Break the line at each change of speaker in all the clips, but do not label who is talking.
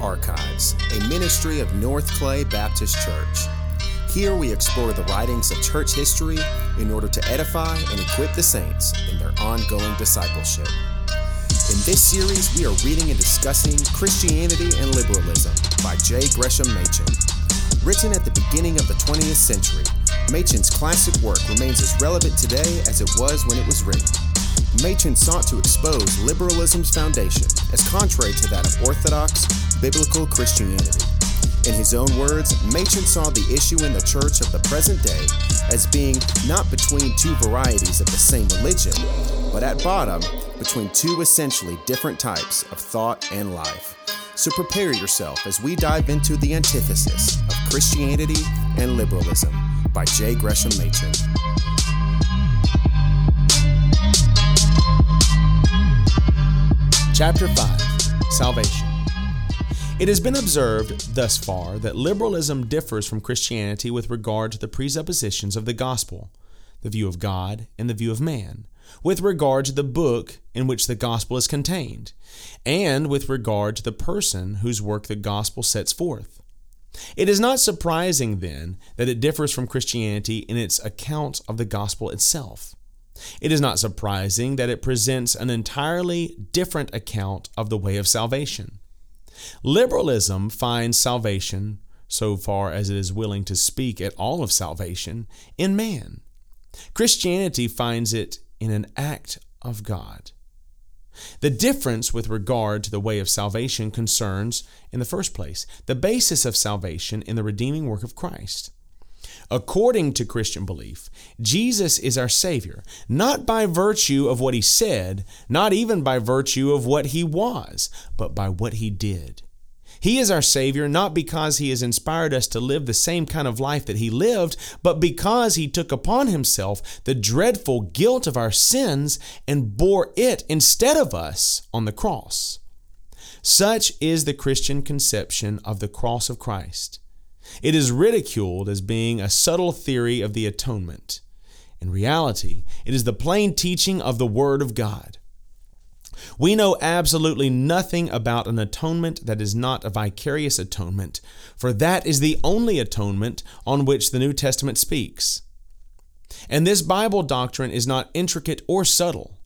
Archives, a ministry of North Clay Baptist Church. Here we explore the writings of church history in order to edify and equip the saints in their ongoing discipleship. In this series, we are reading and discussing Christianity and Liberalism by J. Gresham Machen. Written at the beginning of the 20th century, Machen's classic work remains as relevant today as it was when it was written. Machen sought to expose liberalism's foundation as contrary to that of Orthodox biblical Christianity. In his own words, Machen saw the issue in the church of the present day as being not between two varieties of the same religion, but at bottom, between two essentially different types of thought and life. So prepare yourself as we dive into the antithesis of Christianity and liberalism by J. Gresham Machen.
Chapter 5 Salvation. It has been observed thus far that liberalism differs from Christianity with regard to the presuppositions of the gospel, the view of God, and the view of man, with regard to the book in which the gospel is contained, and with regard to the person whose work the gospel sets forth. It is not surprising, then, that it differs from Christianity in its account of the gospel itself. It is not surprising that it presents an entirely different account of the way of salvation. Liberalism finds salvation, so far as it is willing to speak at all of salvation, in man. Christianity finds it in an act of God. The difference with regard to the way of salvation concerns, in the first place, the basis of salvation in the redeeming work of Christ. According to Christian belief, Jesus is our Savior, not by virtue of what He said, not even by virtue of what He was, but by what He did. He is our Savior not because He has inspired us to live the same kind of life that He lived, but because He took upon Himself the dreadful guilt of our sins and bore it instead of us on the cross. Such is the Christian conception of the cross of Christ. It is ridiculed as being a subtle theory of the atonement. In reality, it is the plain teaching of the Word of God. We know absolutely nothing about an atonement that is not a vicarious atonement, for that is the only atonement on which the New Testament speaks. And this Bible doctrine is not intricate or subtle.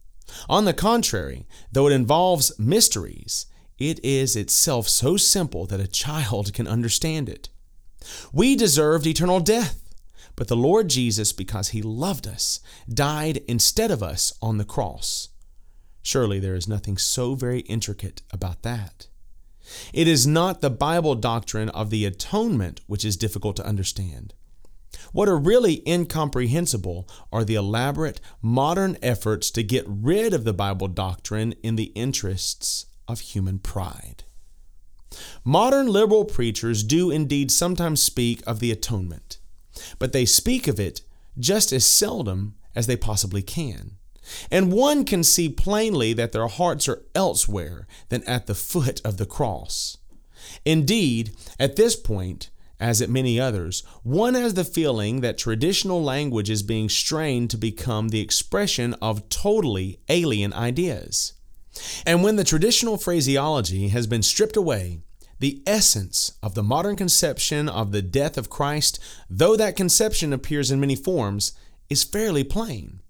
On the contrary, though it involves mysteries, it is itself so simple that a child can understand it. We deserved eternal death, but the Lord Jesus, because he loved us, died instead of us on the cross. Surely there is nothing so very intricate about that. It is not the Bible doctrine of the atonement which is difficult to understand. What are really incomprehensible are the elaborate modern efforts to get rid of the Bible doctrine in the interests of human pride. Modern liberal preachers do indeed sometimes speak of the atonement, but they speak of it just as seldom as they possibly can. And one can see plainly that their hearts are elsewhere than at the foot of the cross. Indeed, at this point, as at many others, one has the feeling that traditional language is being strained to become the expression of totally alien ideas. And when the traditional phraseology has been stripped away, the essence of the modern conception of the death of Christ, though that conception appears in many forms, is fairly plain.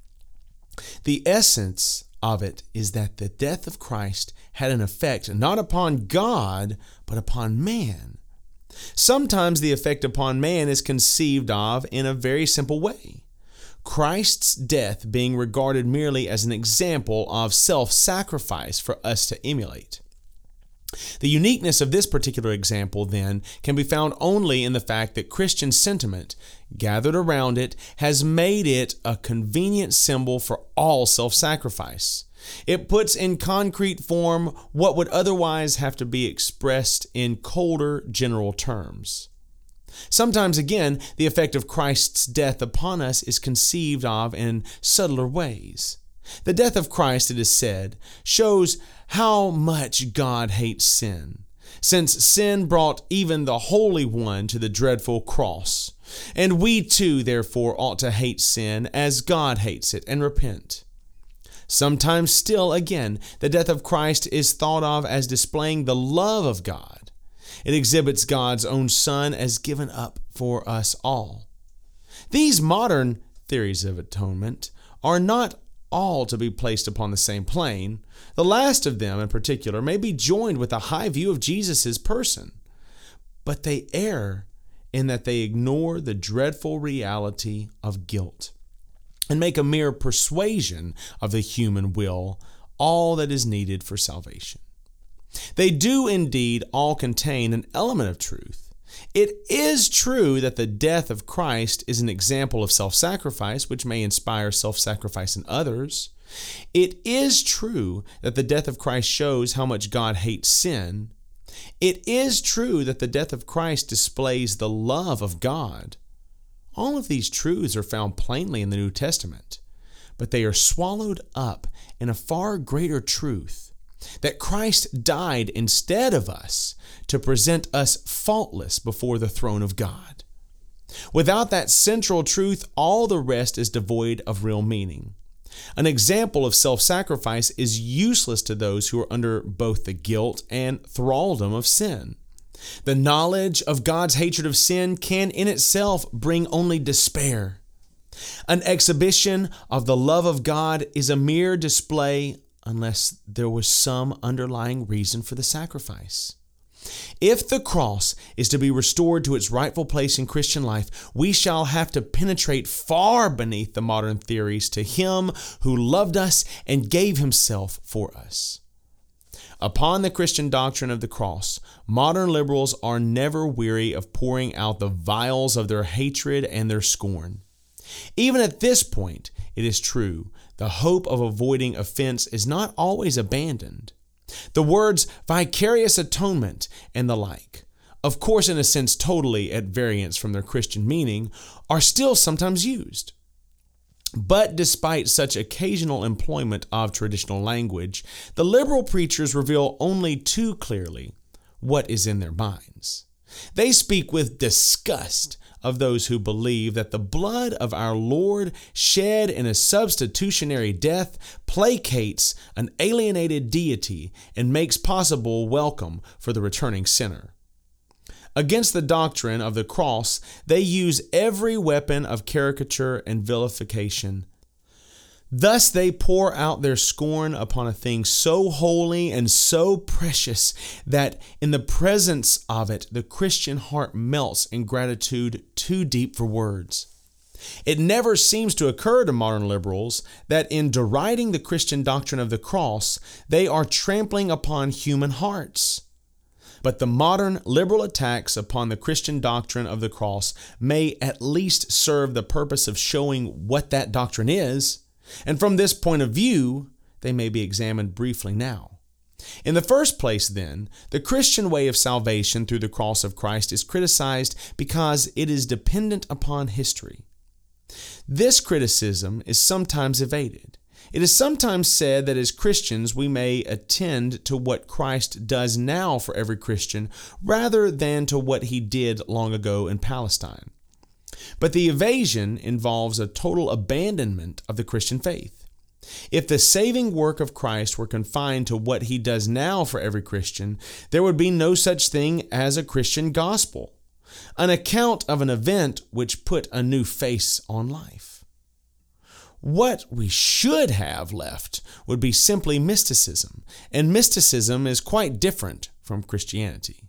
The essence of it is that the death of Christ had an effect not upon God, but upon man. Sometimes the effect upon man is conceived of in a very simple way. Christ's death being regarded merely as an example of self sacrifice for us to emulate. The uniqueness of this particular example, then, can be found only in the fact that Christian sentiment, gathered around it, has made it a convenient symbol for all self sacrifice. It puts in concrete form what would otherwise have to be expressed in colder general terms. Sometimes, again, the effect of Christ's death upon us is conceived of in subtler ways. The death of Christ, it is said, shows how much God hates sin, since sin brought even the Holy One to the dreadful cross. And we too, therefore, ought to hate sin as God hates it and repent. Sometimes still, again, the death of Christ is thought of as displaying the love of God. It exhibits God's own Son as given up for us all. These modern theories of atonement are not all to be placed upon the same plane. The last of them, in particular, may be joined with a high view of Jesus' person, but they err in that they ignore the dreadful reality of guilt and make a mere persuasion of the human will all that is needed for salvation. They do indeed all contain an element of truth. It is true that the death of Christ is an example of self sacrifice, which may inspire self sacrifice in others. It is true that the death of Christ shows how much God hates sin. It is true that the death of Christ displays the love of God. All of these truths are found plainly in the New Testament, but they are swallowed up in a far greater truth that Christ died instead of us to present us faultless before the throne of God. Without that central truth, all the rest is devoid of real meaning. An example of self sacrifice is useless to those who are under both the guilt and thraldom of sin. The knowledge of God's hatred of sin can in itself bring only despair. An exhibition of the love of God is a mere display unless there was some underlying reason for the sacrifice. If the cross is to be restored to its rightful place in Christian life, we shall have to penetrate far beneath the modern theories to Him who loved us and gave Himself for us. Upon the Christian doctrine of the cross, modern liberals are never weary of pouring out the vials of their hatred and their scorn. Even at this point, it is true, the hope of avoiding offense is not always abandoned. The words vicarious atonement and the like, of course, in a sense totally at variance from their Christian meaning, are still sometimes used. But despite such occasional employment of traditional language, the liberal preachers reveal only too clearly what is in their minds. They speak with disgust of those who believe that the blood of our Lord shed in a substitutionary death placates an alienated deity and makes possible welcome for the returning sinner. Against the doctrine of the cross, they use every weapon of caricature and vilification. Thus they pour out their scorn upon a thing so holy and so precious that in the presence of it the Christian heart melts in gratitude too deep for words. It never seems to occur to modern liberals that in deriding the Christian doctrine of the cross, they are trampling upon human hearts. But the modern liberal attacks upon the Christian doctrine of the cross may at least serve the purpose of showing what that doctrine is, and from this point of view, they may be examined briefly now. In the first place, then, the Christian way of salvation through the cross of Christ is criticized because it is dependent upon history. This criticism is sometimes evaded. It is sometimes said that as Christians we may attend to what Christ does now for every Christian rather than to what he did long ago in Palestine. But the evasion involves a total abandonment of the Christian faith. If the saving work of Christ were confined to what he does now for every Christian, there would be no such thing as a Christian gospel, an account of an event which put a new face on life. What we should have left would be simply mysticism, and mysticism is quite different from Christianity.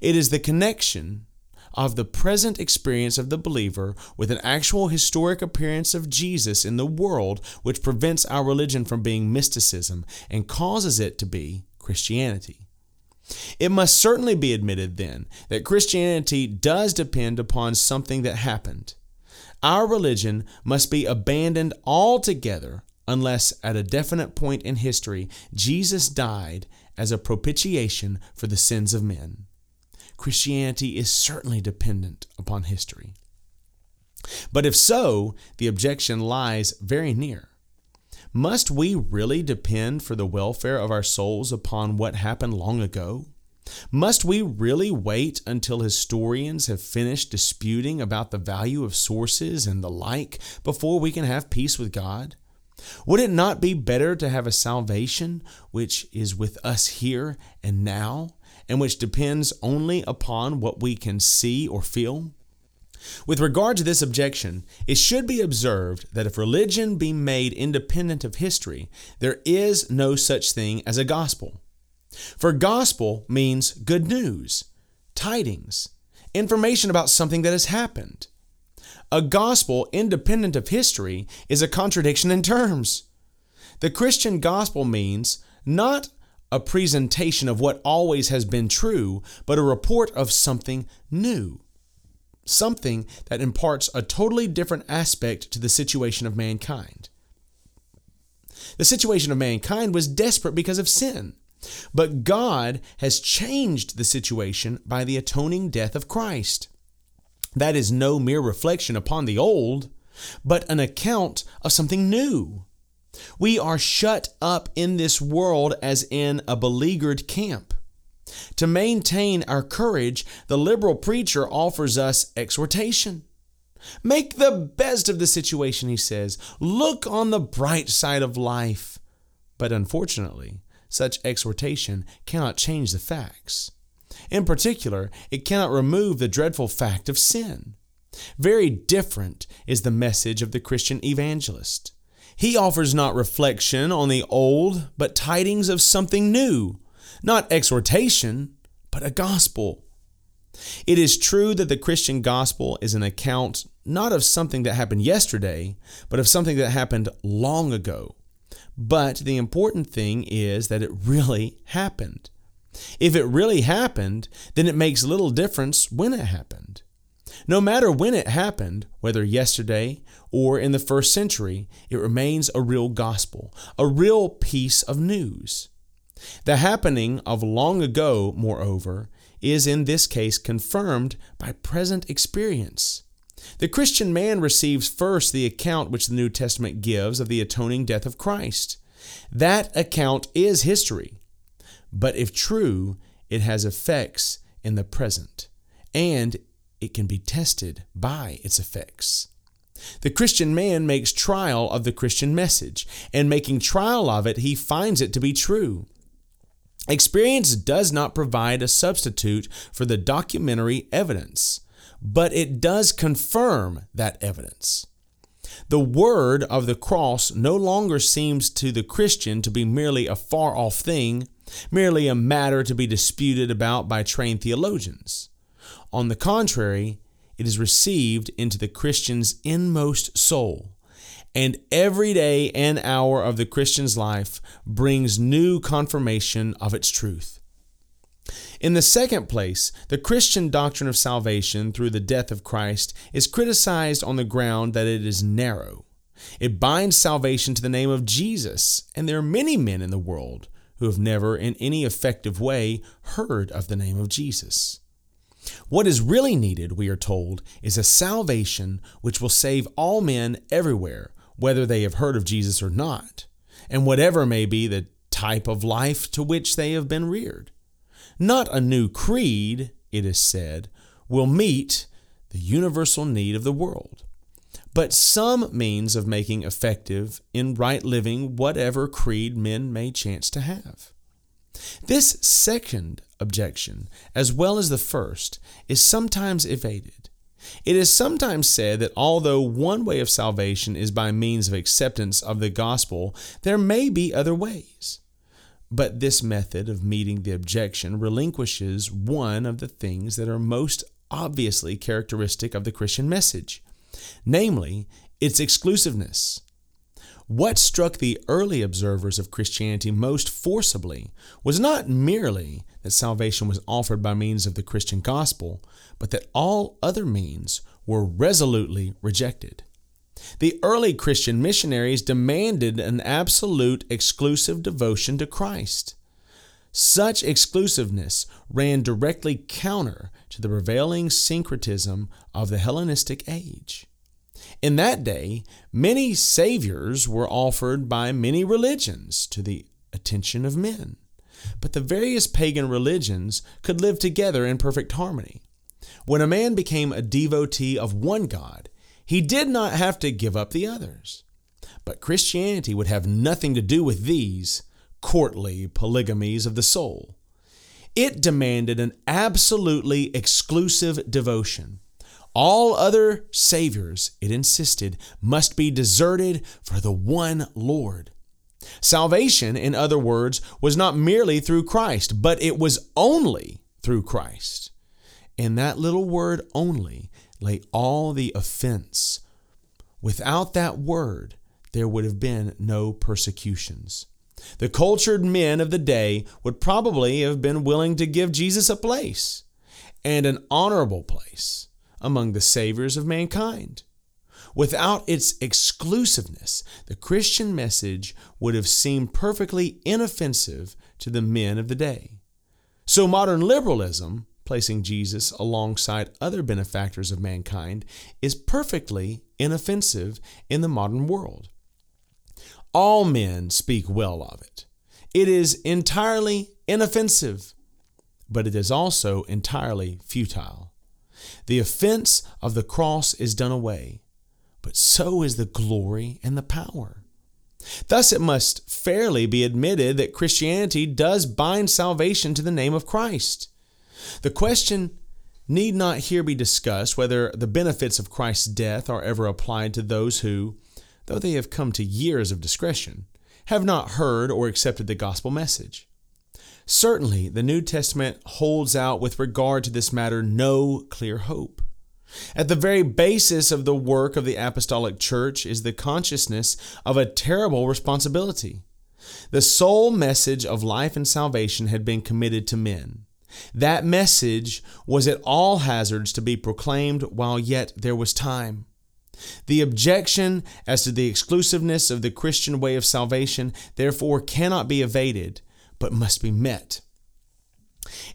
It is the connection of the present experience of the believer with an actual historic appearance of Jesus in the world which prevents our religion from being mysticism and causes it to be Christianity. It must certainly be admitted then that Christianity does depend upon something that happened our religion must be abandoned altogether unless at a definite point in history Jesus died as a propitiation for the sins of men. Christianity is certainly dependent upon history. But if so, the objection lies very near. Must we really depend for the welfare of our souls upon what happened long ago? Must we really wait until historians have finished disputing about the value of sources and the like before we can have peace with God? Would it not be better to have a salvation which is with us here and now, and which depends only upon what we can see or feel? With regard to this objection, it should be observed that if religion be made independent of history, there is no such thing as a gospel. For gospel means good news, tidings, information about something that has happened. A gospel independent of history is a contradiction in terms. The Christian gospel means not a presentation of what always has been true, but a report of something new. Something that imparts a totally different aspect to the situation of mankind. The situation of mankind was desperate because of sin. But God has changed the situation by the atoning death of Christ. That is no mere reflection upon the old, but an account of something new. We are shut up in this world as in a beleaguered camp. To maintain our courage, the liberal preacher offers us exhortation. Make the best of the situation, he says. Look on the bright side of life. But unfortunately, such exhortation cannot change the facts. In particular, it cannot remove the dreadful fact of sin. Very different is the message of the Christian evangelist. He offers not reflection on the old, but tidings of something new, not exhortation, but a gospel. It is true that the Christian gospel is an account not of something that happened yesterday, but of something that happened long ago. But the important thing is that it really happened. If it really happened, then it makes little difference when it happened. No matter when it happened, whether yesterday or in the first century, it remains a real gospel, a real piece of news. The happening of long ago, moreover, is in this case confirmed by present experience. The Christian man receives first the account which the New Testament gives of the atoning death of Christ. That account is history, but if true, it has effects in the present, and it can be tested by its effects. The Christian man makes trial of the Christian message, and making trial of it, he finds it to be true. Experience does not provide a substitute for the documentary evidence but it does confirm that evidence. The word of the cross no longer seems to the Christian to be merely a far off thing, merely a matter to be disputed about by trained theologians. On the contrary, it is received into the Christian's inmost soul. And every day and hour of the Christian's life brings new confirmation of its truth. In the second place, the Christian doctrine of salvation through the death of Christ is criticized on the ground that it is narrow. It binds salvation to the name of Jesus, and there are many men in the world who have never, in any effective way, heard of the name of Jesus. What is really needed, we are told, is a salvation which will save all men everywhere, whether they have heard of Jesus or not, and whatever may be the type of life to which they have been reared. Not a new creed, it is said, will meet the universal need of the world, but some means of making effective in right living whatever creed men may chance to have. This second objection, as well as the first, is sometimes evaded. It is sometimes said that although one way of salvation is by means of acceptance of the gospel, there may be other ways. But this method of meeting the objection relinquishes one of the things that are most obviously characteristic of the Christian message, namely its exclusiveness. What struck the early observers of Christianity most forcibly was not merely that salvation was offered by means of the Christian gospel, but that all other means were resolutely rejected. The early Christian missionaries demanded an absolute exclusive devotion to Christ. Such exclusiveness ran directly counter to the prevailing syncretism of the Hellenistic age. In that day, many saviors were offered by many religions to the attention of men, but the various pagan religions could live together in perfect harmony. When a man became a devotee of one God, he did not have to give up the others. But Christianity would have nothing to do with these courtly polygamies of the soul. It demanded an absolutely exclusive devotion. All other saviors, it insisted, must be deserted for the one Lord. Salvation, in other words, was not merely through Christ, but it was only through Christ. In that little word only lay all the offense. Without that word, there would have been no persecutions. The cultured men of the day would probably have been willing to give Jesus a place, and an honorable place, among the saviors of mankind. Without its exclusiveness, the Christian message would have seemed perfectly inoffensive to the men of the day. So modern liberalism, placing Jesus alongside other benefactors of mankind, is perfectly inoffensive in the modern world. All men speak well of it. It is entirely inoffensive, but it is also entirely futile. The offense of the cross is done away, but so is the glory and the power. Thus, it must fairly be admitted that Christianity does bind salvation to the name of Christ. The question need not here be discussed whether the benefits of Christ's death are ever applied to those who, though they have come to years of discretion, have not heard or accepted the gospel message. Certainly, the New Testament holds out with regard to this matter no clear hope. At the very basis of the work of the apostolic church is the consciousness of a terrible responsibility. The sole message of life and salvation had been committed to men. That message was at all hazards to be proclaimed while yet there was time. The objection as to the exclusiveness of the Christian way of salvation, therefore, cannot be evaded, but must be met.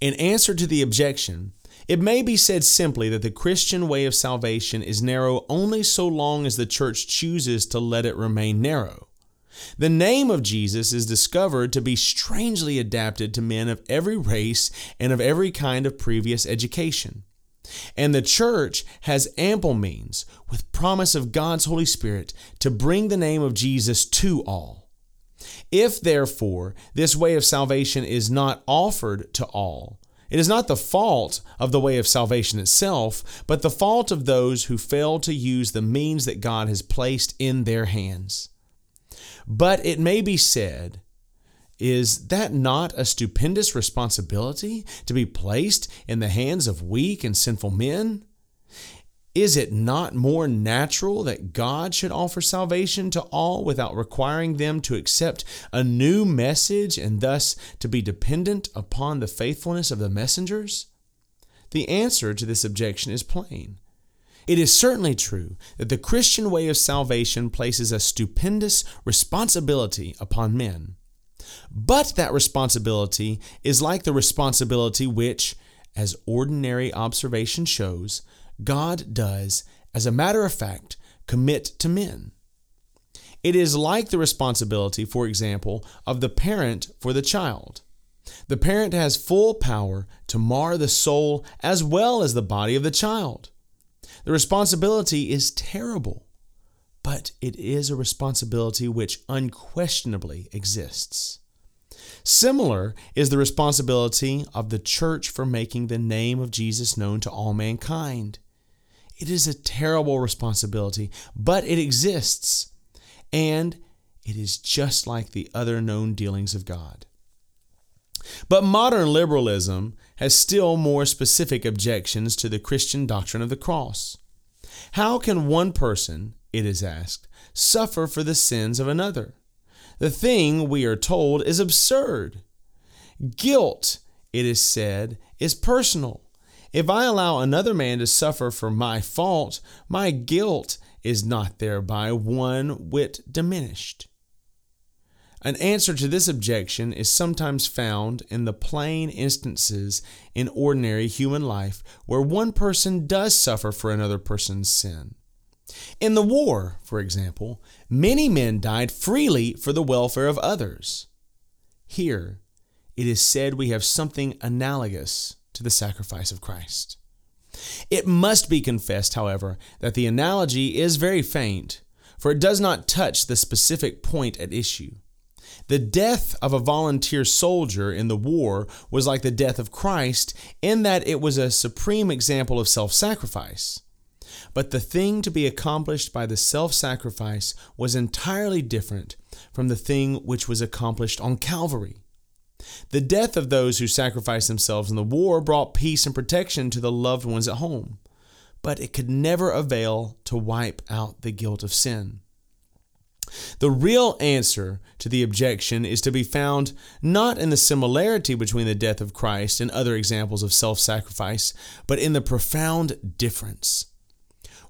In answer to the objection, it may be said simply that the Christian way of salvation is narrow only so long as the church chooses to let it remain narrow. The name of Jesus is discovered to be strangely adapted to men of every race and of every kind of previous education. And the church has ample means, with promise of God's Holy Spirit, to bring the name of Jesus to all. If, therefore, this way of salvation is not offered to all, it is not the fault of the way of salvation itself, but the fault of those who fail to use the means that God has placed in their hands. But it may be said, is that not a stupendous responsibility to be placed in the hands of weak and sinful men? Is it not more natural that God should offer salvation to all without requiring them to accept a new message and thus to be dependent upon the faithfulness of the messengers? The answer to this objection is plain. It is certainly true that the Christian way of salvation places a stupendous responsibility upon men. But that responsibility is like the responsibility which, as ordinary observation shows, God does, as a matter of fact, commit to men. It is like the responsibility, for example, of the parent for the child. The parent has full power to mar the soul as well as the body of the child. The responsibility is terrible, but it is a responsibility which unquestionably exists. Similar is the responsibility of the church for making the name of Jesus known to all mankind. It is a terrible responsibility, but it exists. And it is just like the other known dealings of God. But modern liberalism has still more specific objections to the Christian doctrine of the cross. How can one person, it is asked, suffer for the sins of another? The thing, we are told, is absurd. Guilt, it is said, is personal. If I allow another man to suffer for my fault, my guilt is not thereby one whit diminished. An answer to this objection is sometimes found in the plain instances in ordinary human life where one person does suffer for another person's sin. In the war, for example, many men died freely for the welfare of others. Here, it is said we have something analogous to the sacrifice of Christ. It must be confessed, however, that the analogy is very faint, for it does not touch the specific point at issue. The death of a volunteer soldier in the war was like the death of Christ in that it was a supreme example of self sacrifice. But the thing to be accomplished by the self sacrifice was entirely different from the thing which was accomplished on Calvary. The death of those who sacrificed themselves in the war brought peace and protection to the loved ones at home, but it could never avail to wipe out the guilt of sin. The real answer to the objection is to be found not in the similarity between the death of Christ and other examples of self sacrifice, but in the profound difference.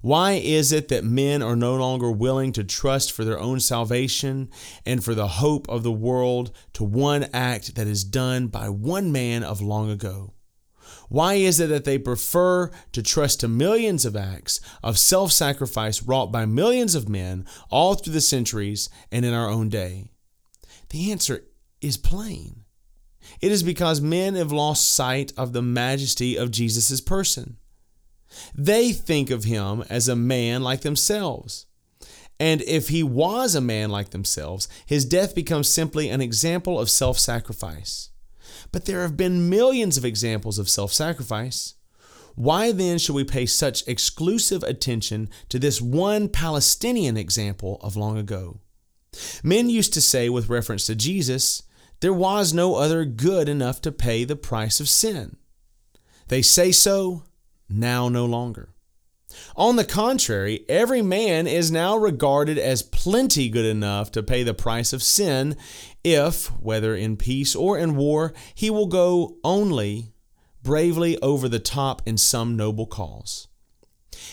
Why is it that men are no longer willing to trust for their own salvation and for the hope of the world to one act that is done by one man of long ago? Why is it that they prefer to trust to millions of acts of self sacrifice wrought by millions of men all through the centuries and in our own day? The answer is plain. It is because men have lost sight of the majesty of Jesus' person. They think of him as a man like themselves. And if he was a man like themselves, his death becomes simply an example of self sacrifice. But there have been millions of examples of self sacrifice. Why then should we pay such exclusive attention to this one Palestinian example of long ago? Men used to say, with reference to Jesus, there was no other good enough to pay the price of sin. They say so, now no longer. On the contrary, every man is now regarded as plenty good enough to pay the price of sin if, whether in peace or in war, he will go only bravely over the top in some noble cause.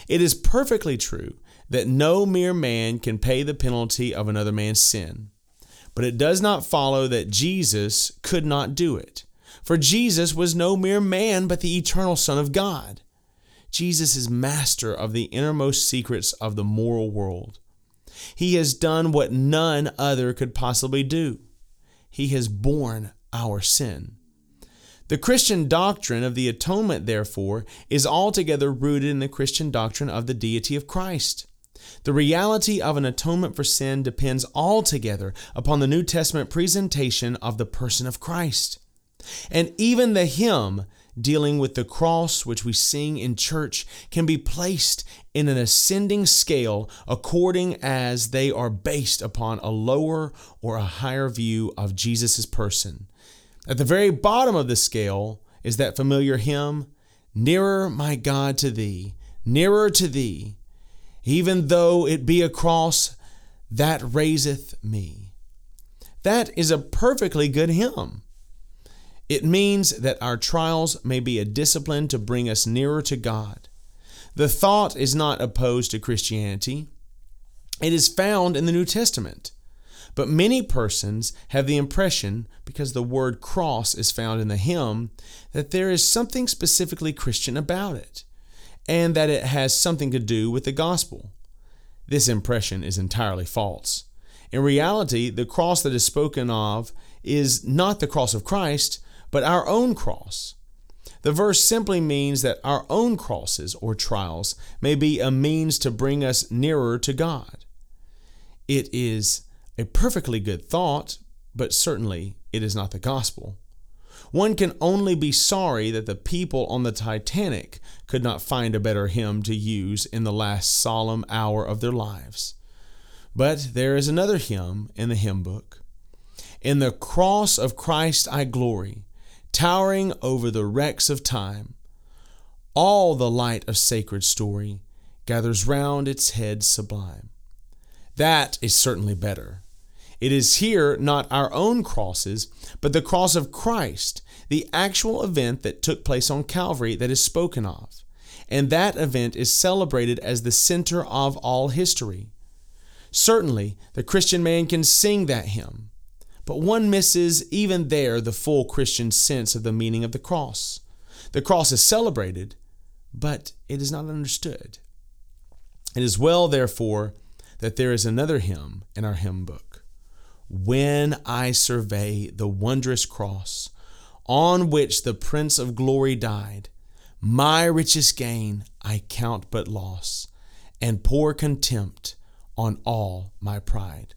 It is perfectly true that no mere man can pay the penalty of another man's sin, but it does not follow that Jesus could not do it. For Jesus was no mere man, but the eternal Son of God. Jesus is master of the innermost secrets of the moral world. He has done what none other could possibly do. He has borne our sin. The Christian doctrine of the atonement, therefore, is altogether rooted in the Christian doctrine of the deity of Christ. The reality of an atonement for sin depends altogether upon the New Testament presentation of the person of Christ. And even the hymn dealing with the cross, which we sing in church, can be placed in an ascending scale according as they are based upon a lower or a higher view of Jesus' person. At the very bottom of the scale is that familiar hymn, Nearer, my God, to thee, nearer to thee, even though it be a cross that raiseth me. That is a perfectly good hymn. It means that our trials may be a discipline to bring us nearer to God. The thought is not opposed to Christianity, it is found in the New Testament. But many persons have the impression, because the word cross is found in the hymn, that there is something specifically Christian about it, and that it has something to do with the gospel. This impression is entirely false. In reality, the cross that is spoken of is not the cross of Christ, but our own cross. The verse simply means that our own crosses or trials may be a means to bring us nearer to God. It is a perfectly good thought, but certainly it is not the gospel. One can only be sorry that the people on the Titanic could not find a better hymn to use in the last solemn hour of their lives. But there is another hymn in the hymn book. In the cross of Christ I glory, towering over the wrecks of time. All the light of sacred story gathers round its head sublime. That is certainly better. It is here not our own crosses, but the cross of Christ, the actual event that took place on Calvary that is spoken of. And that event is celebrated as the center of all history. Certainly, the Christian man can sing that hymn, but one misses even there the full Christian sense of the meaning of the cross. The cross is celebrated, but it is not understood. It is well, therefore, that there is another hymn in our hymn book. When I survey the wondrous cross on which the Prince of Glory died, my richest gain I count but loss, and pour contempt on all my pride.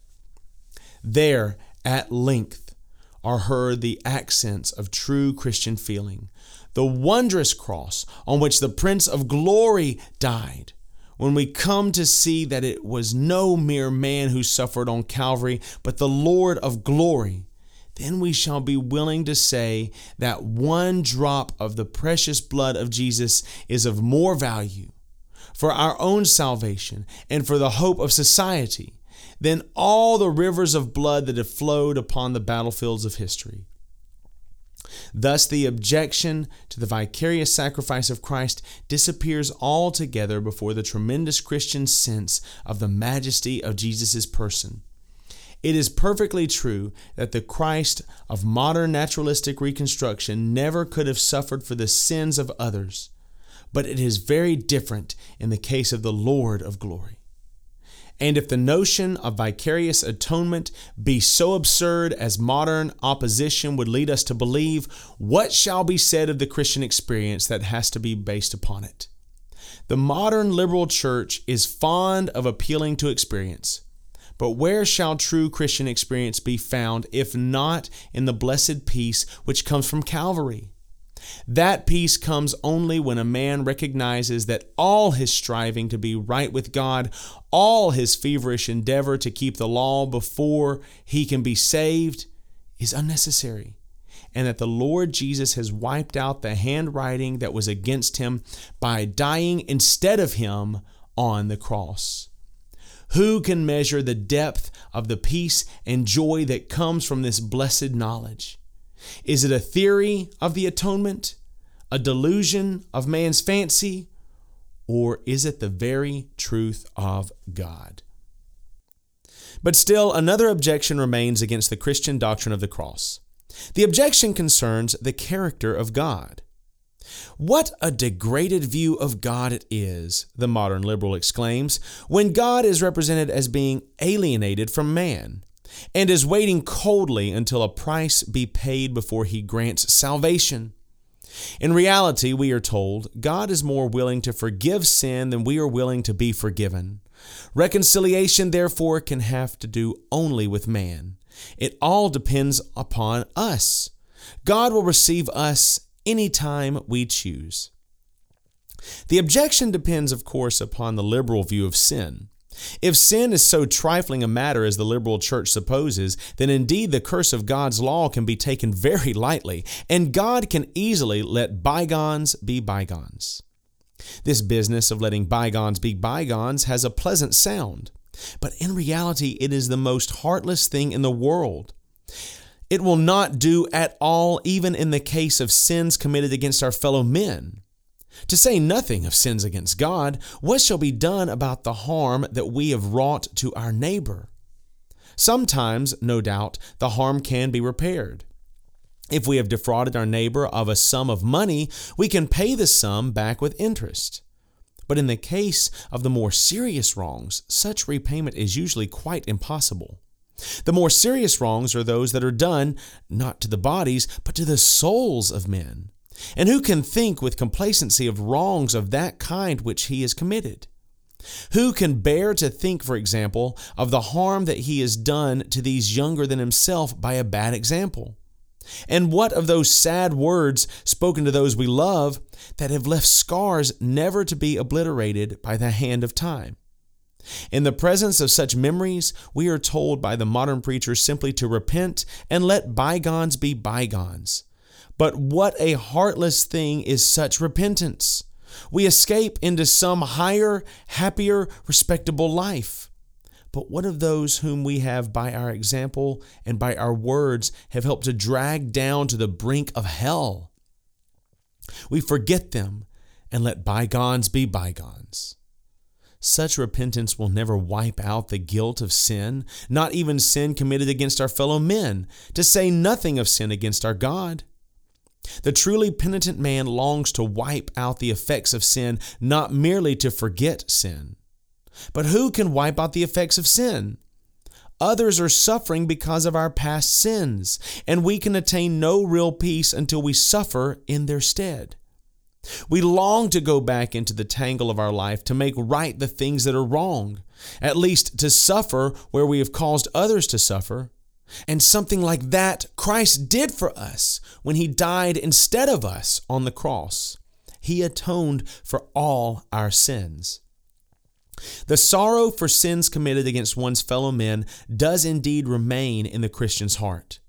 There, at length, are heard the accents of true Christian feeling, the wondrous cross on which the Prince of Glory died. When we come to see that it was no mere man who suffered on Calvary, but the Lord of glory, then we shall be willing to say that one drop of the precious blood of Jesus is of more value for our own salvation and for the hope of society than all the rivers of blood that have flowed upon the battlefields of history. Thus, the objection to the vicarious sacrifice of Christ disappears altogether before the tremendous Christian sense of the majesty of Jesus' person. It is perfectly true that the Christ of modern naturalistic reconstruction never could have suffered for the sins of others, but it is very different in the case of the Lord of glory. And if the notion of vicarious atonement be so absurd as modern opposition would lead us to believe, what shall be said of the Christian experience that has to be based upon it? The modern liberal church is fond of appealing to experience. But where shall true Christian experience be found if not in the blessed peace which comes from Calvary? That peace comes only when a man recognizes that all his striving to be right with God, all his feverish endeavor to keep the law before he can be saved, is unnecessary, and that the Lord Jesus has wiped out the handwriting that was against him by dying instead of him on the cross. Who can measure the depth of the peace and joy that comes from this blessed knowledge? Is it a theory of the atonement, a delusion of man's fancy, or is it the very truth of God? But still, another objection remains against the Christian doctrine of the cross. The objection concerns the character of God. What a degraded view of God it is, the modern liberal exclaims, when God is represented as being alienated from man and is waiting coldly until a price be paid before he grants salvation. In reality, we are told, God is more willing to forgive sin than we are willing to be forgiven. Reconciliation, therefore, can have to do only with man. It all depends upon us. God will receive us any time we choose. The objection depends, of course, upon the liberal view of sin. If sin is so trifling a matter as the liberal church supposes, then indeed the curse of God's law can be taken very lightly, and God can easily let bygones be bygones. This business of letting bygones be bygones has a pleasant sound, but in reality it is the most heartless thing in the world. It will not do at all, even in the case of sins committed against our fellow men. To say nothing of sins against God, what shall be done about the harm that we have wrought to our neighbor? Sometimes, no doubt, the harm can be repaired. If we have defrauded our neighbor of a sum of money, we can pay the sum back with interest. But in the case of the more serious wrongs, such repayment is usually quite impossible. The more serious wrongs are those that are done not to the bodies, but to the souls of men. And who can think with complacency of wrongs of that kind which he has committed? Who can bear to think, for example, of the harm that he has done to these younger than himself by a bad example? And what of those sad words spoken to those we love that have left scars never to be obliterated by the hand of time? In the presence of such memories, we are told by the modern preacher simply to repent and let bygones be bygones. But what a heartless thing is such repentance! We escape into some higher, happier, respectable life. But what of those whom we have, by our example and by our words, have helped to drag down to the brink of hell? We forget them and let bygones be bygones. Such repentance will never wipe out the guilt of sin, not even sin committed against our fellow men, to say nothing of sin against our God. The truly penitent man longs to wipe out the effects of sin, not merely to forget sin. But who can wipe out the effects of sin? Others are suffering because of our past sins, and we can attain no real peace until we suffer in their stead. We long to go back into the tangle of our life to make right the things that are wrong, at least to suffer where we have caused others to suffer. And something like that Christ did for us when He died instead of us on the cross. He atoned for all our sins. The sorrow for sins committed against one's fellow men does indeed remain in the Christian's heart.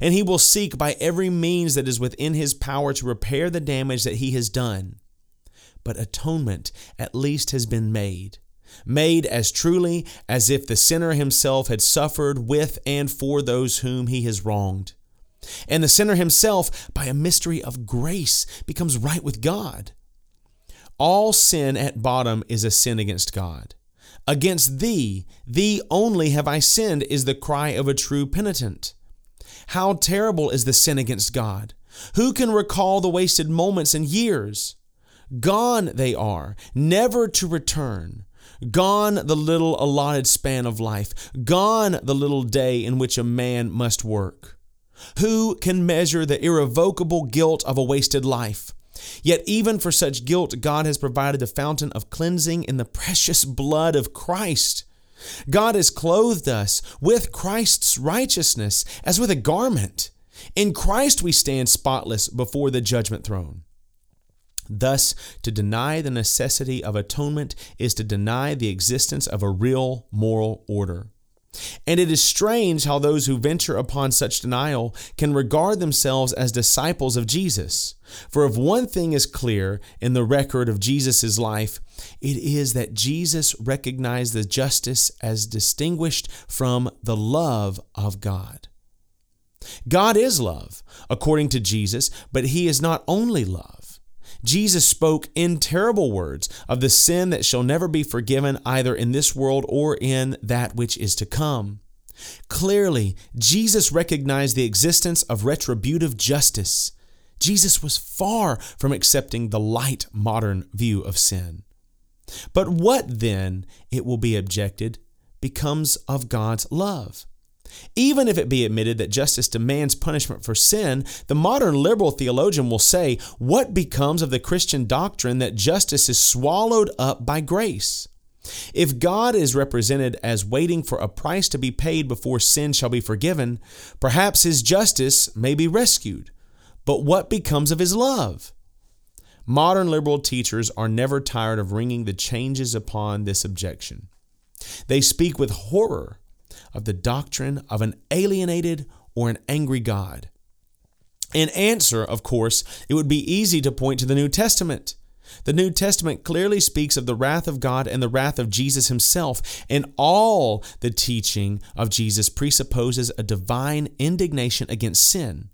And he will seek by every means that is within his power to repair the damage that he has done. But atonement at least has been made, made as truly as if the sinner himself had suffered with and for those whom he has wronged. And the sinner himself, by a mystery of grace, becomes right with God. All sin at bottom is a sin against God. Against thee, thee only have I sinned, is the cry of a true penitent. How terrible is the sin against God! Who can recall the wasted moments and years? Gone they are, never to return. Gone the little allotted span of life. Gone the little day in which a man must work. Who can measure the irrevocable guilt of a wasted life? Yet, even for such guilt, God has provided the fountain of cleansing in the precious blood of Christ. God has clothed us with Christ's righteousness as with a garment. In Christ we stand spotless before the judgment throne. Thus, to deny the necessity of atonement is to deny the existence of a real moral order. And it is strange how those who venture upon such denial can regard themselves as disciples of Jesus. For if one thing is clear in the record of Jesus' life, it is that Jesus recognized the justice as distinguished from the love of God. God is love, according to Jesus, but He is not only love. Jesus spoke in terrible words of the sin that shall never be forgiven either in this world or in that which is to come. Clearly, Jesus recognized the existence of retributive justice. Jesus was far from accepting the light modern view of sin. But what then, it will be objected, becomes of God's love? Even if it be admitted that justice demands punishment for sin, the modern liberal theologian will say, What becomes of the Christian doctrine that justice is swallowed up by grace? If God is represented as waiting for a price to be paid before sin shall be forgiven, perhaps his justice may be rescued. But what becomes of his love? Modern liberal teachers are never tired of ringing the changes upon this objection. They speak with horror of the doctrine of an alienated or an angry God. In answer, of course, it would be easy to point to the New Testament. The New Testament clearly speaks of the wrath of God and the wrath of Jesus himself, and all the teaching of Jesus presupposes a divine indignation against sin.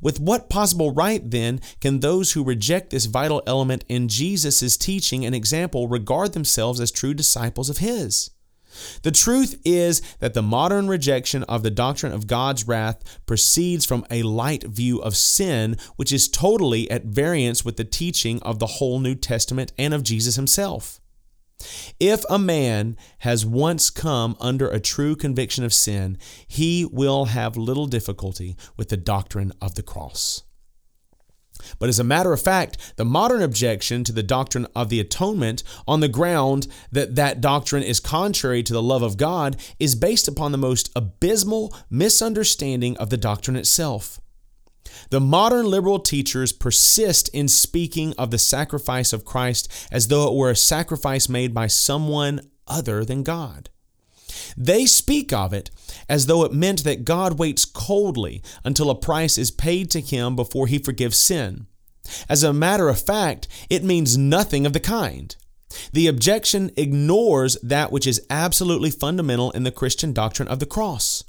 With what possible right, then, can those who reject this vital element in Jesus' teaching and example regard themselves as true disciples of His? The truth is that the modern rejection of the doctrine of God's wrath proceeds from a light view of sin, which is totally at variance with the teaching of the whole New Testament and of Jesus himself. If a man has once come under a true conviction of sin, he will have little difficulty with the doctrine of the cross. But as a matter of fact, the modern objection to the doctrine of the atonement on the ground that that doctrine is contrary to the love of God is based upon the most abysmal misunderstanding of the doctrine itself. The modern liberal teachers persist in speaking of the sacrifice of Christ as though it were a sacrifice made by someone other than God. They speak of it as though it meant that God waits coldly until a price is paid to him before he forgives sin. As a matter of fact, it means nothing of the kind. The objection ignores that which is absolutely fundamental in the Christian doctrine of the cross.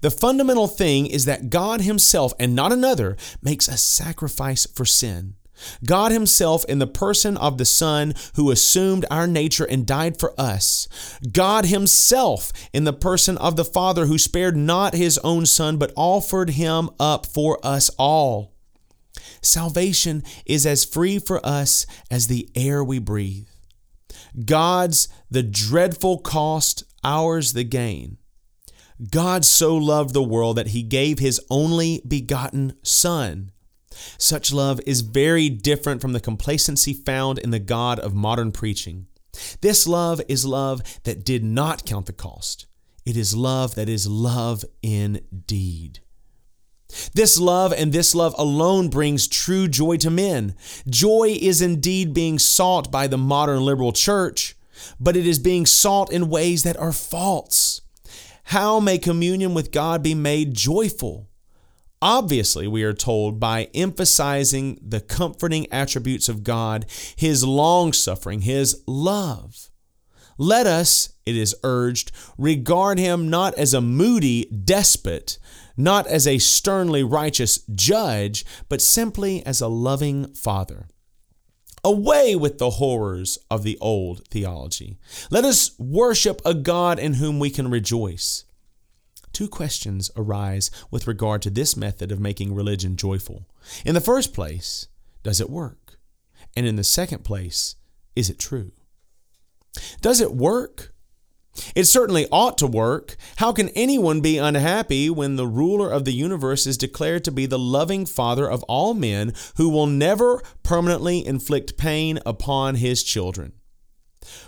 The fundamental thing is that God Himself and not another makes a sacrifice for sin. God Himself, in the person of the Son who assumed our nature and died for us. God Himself, in the person of the Father who spared not His own Son, but offered Him up for us all. Salvation is as free for us as the air we breathe. God's the dreadful cost, ours the gain. God so loved the world that He gave His only begotten Son Such love is very different from the complacency found in the God of modern preaching. This love is love that did not count the cost. It is love that is love indeed. This love and this love alone brings true joy to men. Joy is indeed being sought by the modern liberal church, but it is being sought in ways that are false. How may communion with God be made joyful? Obviously, we are told by emphasizing the comforting attributes of God, His long suffering, His love. Let us, it is urged, regard Him not as a moody despot, not as a sternly righteous judge, but simply as a loving Father. Away with the horrors of the old theology. Let us worship a God in whom we can rejoice two questions arise with regard to this method of making religion joyful. In the first place, does it work? And in the second place, is it true? Does it work? It certainly ought to work. How can anyone be unhappy when the ruler of the universe is declared to be the loving Father of all men who will never permanently inflict pain upon his children?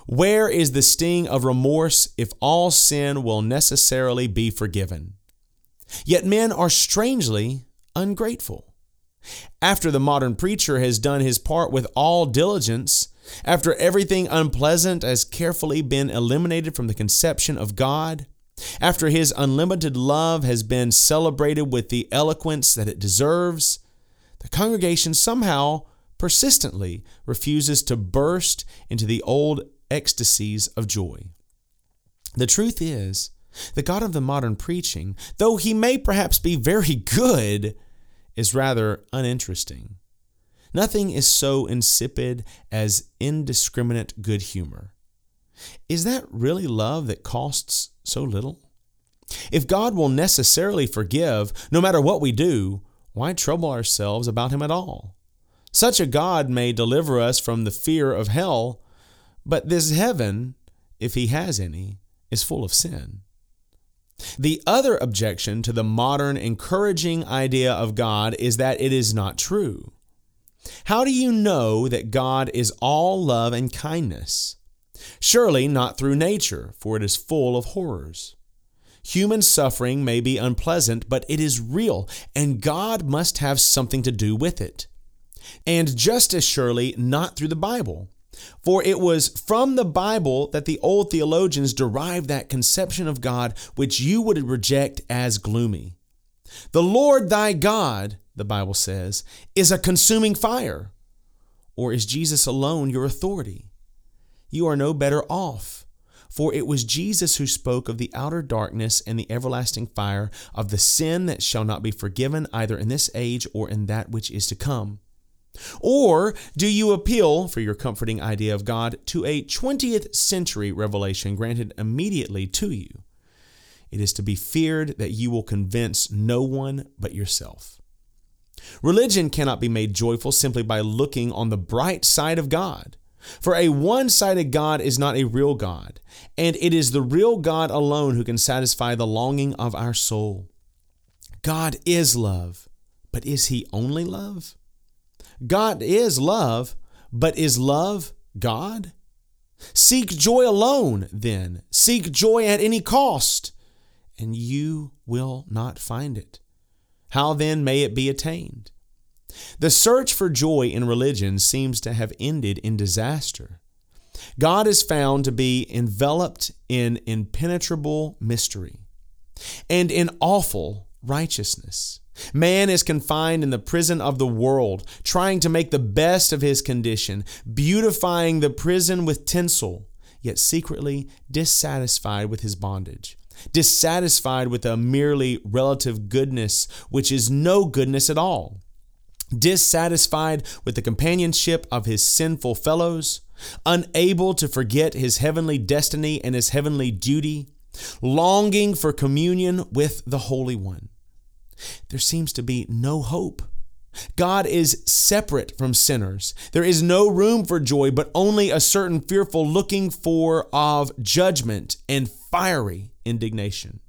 Where is the sting of remorse if all sin will necessarily be forgiven? Yet men are strangely ungrateful. After the modern preacher has done his part with all diligence, after everything unpleasant has carefully been eliminated from the conception of God, after his unlimited love has been celebrated with the eloquence that it deserves, the congregation somehow persistently refuses to burst into the old ecstasies of joy. The truth is, the God of the modern preaching, though he may perhaps be very good, is rather uninteresting. Nothing is so insipid as indiscriminate good humor. Is that really love that costs so little? If God will necessarily forgive, no matter what we do, why trouble ourselves about Him at all? Such a God may deliver us from the fear of hell, but this heaven, if He has any, is full of sin. The other objection to the modern encouraging idea of God is that it is not true. How do you know that God is all love and kindness? Surely not through nature, for it is full of horrors. Human suffering may be unpleasant, but it is real, and God must have something to do with it and just as surely not through the Bible. For it was from the Bible that the old theologians derived that conception of God which you would reject as gloomy. The Lord thy God, the Bible says, is a consuming fire. Or is Jesus alone your authority? You are no better off. For it was Jesus who spoke of the outer darkness and the everlasting fire, of the sin that shall not be forgiven either in this age or in that which is to come. Or do you appeal, for your comforting idea of God, to a 20th century revelation granted immediately to you? It is to be feared that you will convince no one but yourself. Religion cannot be made joyful simply by looking on the bright side of God. For a one sided God is not a real God, and it is the real God alone who can satisfy the longing of our soul. God is love, but is He only love? God is love, but is love God? Seek joy alone, then. Seek joy at any cost, and you will not find it. How then may it be attained? The search for joy in religion seems to have ended in disaster. God is found to be enveloped in impenetrable mystery and in awful righteousness. Man is confined in the prison of the world, trying to make the best of his condition, beautifying the prison with tinsel, yet secretly dissatisfied with his bondage, dissatisfied with a merely relative goodness, which is no goodness at all, dissatisfied with the companionship of his sinful fellows, unable to forget his heavenly destiny and his heavenly duty, longing for communion with the Holy One there seems to be no hope. God is separate from sinners. There is no room for joy, but only a certain fearful looking for of judgment and fiery indignation.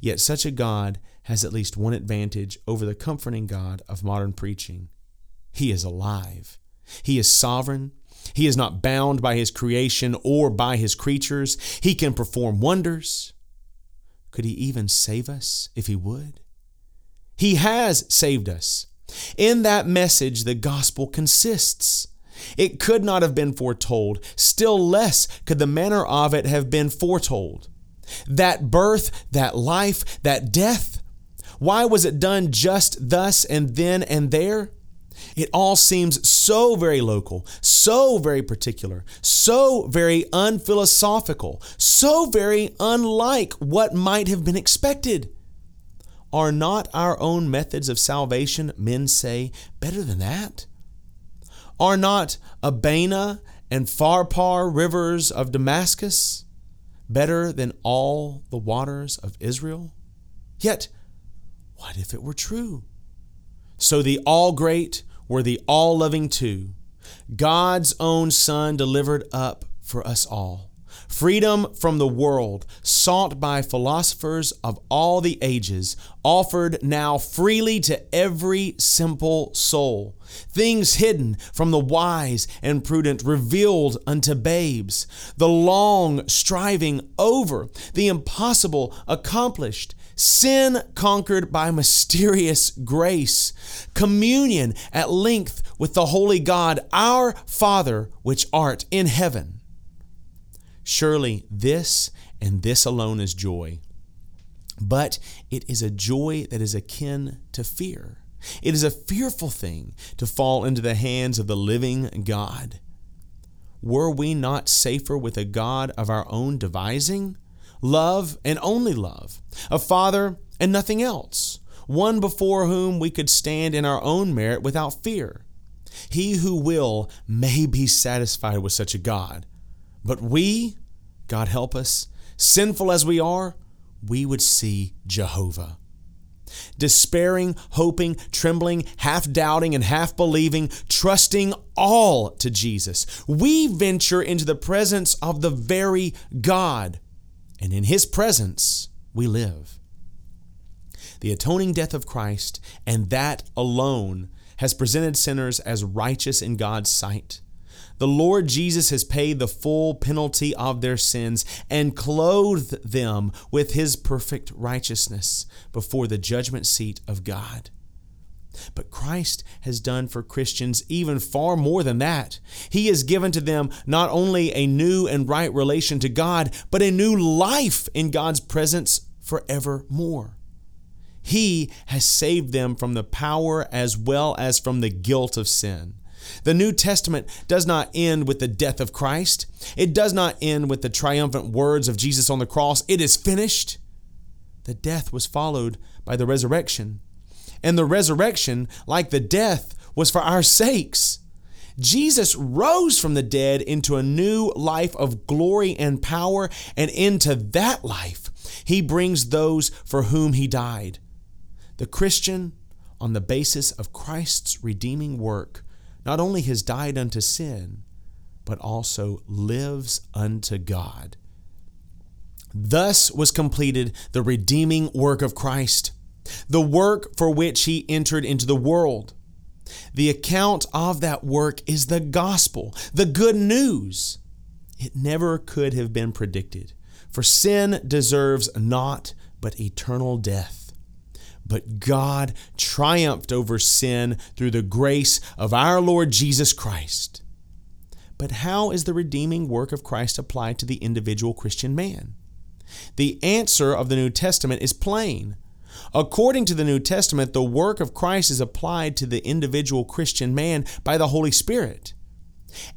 Yet such a God has at least one advantage over the comforting God of modern preaching He is alive, He is sovereign. He is not bound by his creation or by his creatures. He can perform wonders. Could he even save us if he would? He has saved us. In that message, the gospel consists. It could not have been foretold, still less could the manner of it have been foretold. That birth, that life, that death, why was it done just thus and then and there? It all seems so very local, so very particular, so very unphilosophical, so very unlike what might have been expected. Are not our own methods of salvation, men say, better than that? Are not Abana and Pharpar rivers of Damascus better than all the waters of Israel? Yet, what if it were true? So the all great were the all loving two, God's own Son delivered up for us all freedom from the world, sought by philosophers of all the ages, offered now freely to every simple soul. Things hidden from the wise and prudent, revealed unto babes. The long striving over, the impossible accomplished, sin conquered by mysterious grace, communion at length with the holy God, our Father, which art in heaven Surely this and this alone is joy. But it is a joy that is akin to fear. It is a fearful thing to fall into the hands of the living God. Were we not safer with a God of our own devising? Love and only love, a Father and nothing else, one before whom we could stand in our own merit without fear. He who will may be satisfied with such a God. But we, God help us, sinful as we are, we would see Jehovah. Despairing, hoping, trembling, half doubting, and half believing, trusting all to Jesus, we venture into the presence of the very God, and in His presence we live. The atoning death of Christ, and that alone, has presented sinners as righteous in God's sight. The Lord Jesus has paid the full penalty of their sins and clothed them with his perfect righteousness before the judgment seat of God. But Christ has done for Christians even far more than that. He has given to them not only a new and right relation to God, but a new life in God's presence forevermore. He has saved them from the power as well as from the guilt of sin. The New Testament does not end with the death of Christ. It does not end with the triumphant words of Jesus on the cross. It is finished. The death was followed by the resurrection. And the resurrection, like the death, was for our sakes. Jesus rose from the dead into a new life of glory and power, and into that life, he brings those for whom he died. The Christian, on the basis of Christ's redeeming work, not only has died unto sin, but also lives unto God. Thus was completed the redeeming work of Christ, the work for which he entered into the world. The account of that work is the gospel, the good news. It never could have been predicted, for sin deserves naught but eternal death. But God triumphed over sin through the grace of our Lord Jesus Christ. But how is the redeeming work of Christ applied to the individual Christian man? The answer of the New Testament is plain. According to the New Testament, the work of Christ is applied to the individual Christian man by the Holy Spirit.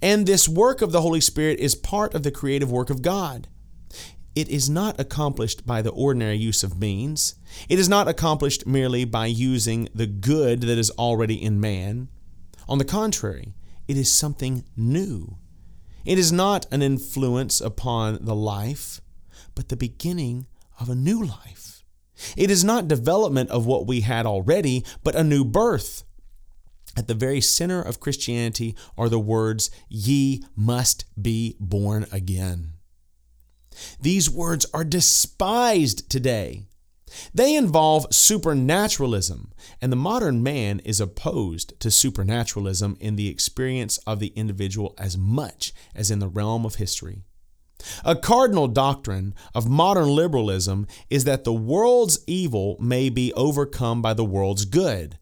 And this work of the Holy Spirit is part of the creative work of God. It is not accomplished by the ordinary use of means. It is not accomplished merely by using the good that is already in man. On the contrary, it is something new. It is not an influence upon the life, but the beginning of a new life. It is not development of what we had already, but a new birth. At the very center of Christianity are the words, Ye must be born again. These words are despised today. They involve supernaturalism, and the modern man is opposed to supernaturalism in the experience of the individual as much as in the realm of history. A cardinal doctrine of modern liberalism is that the world's evil may be overcome by the world's good.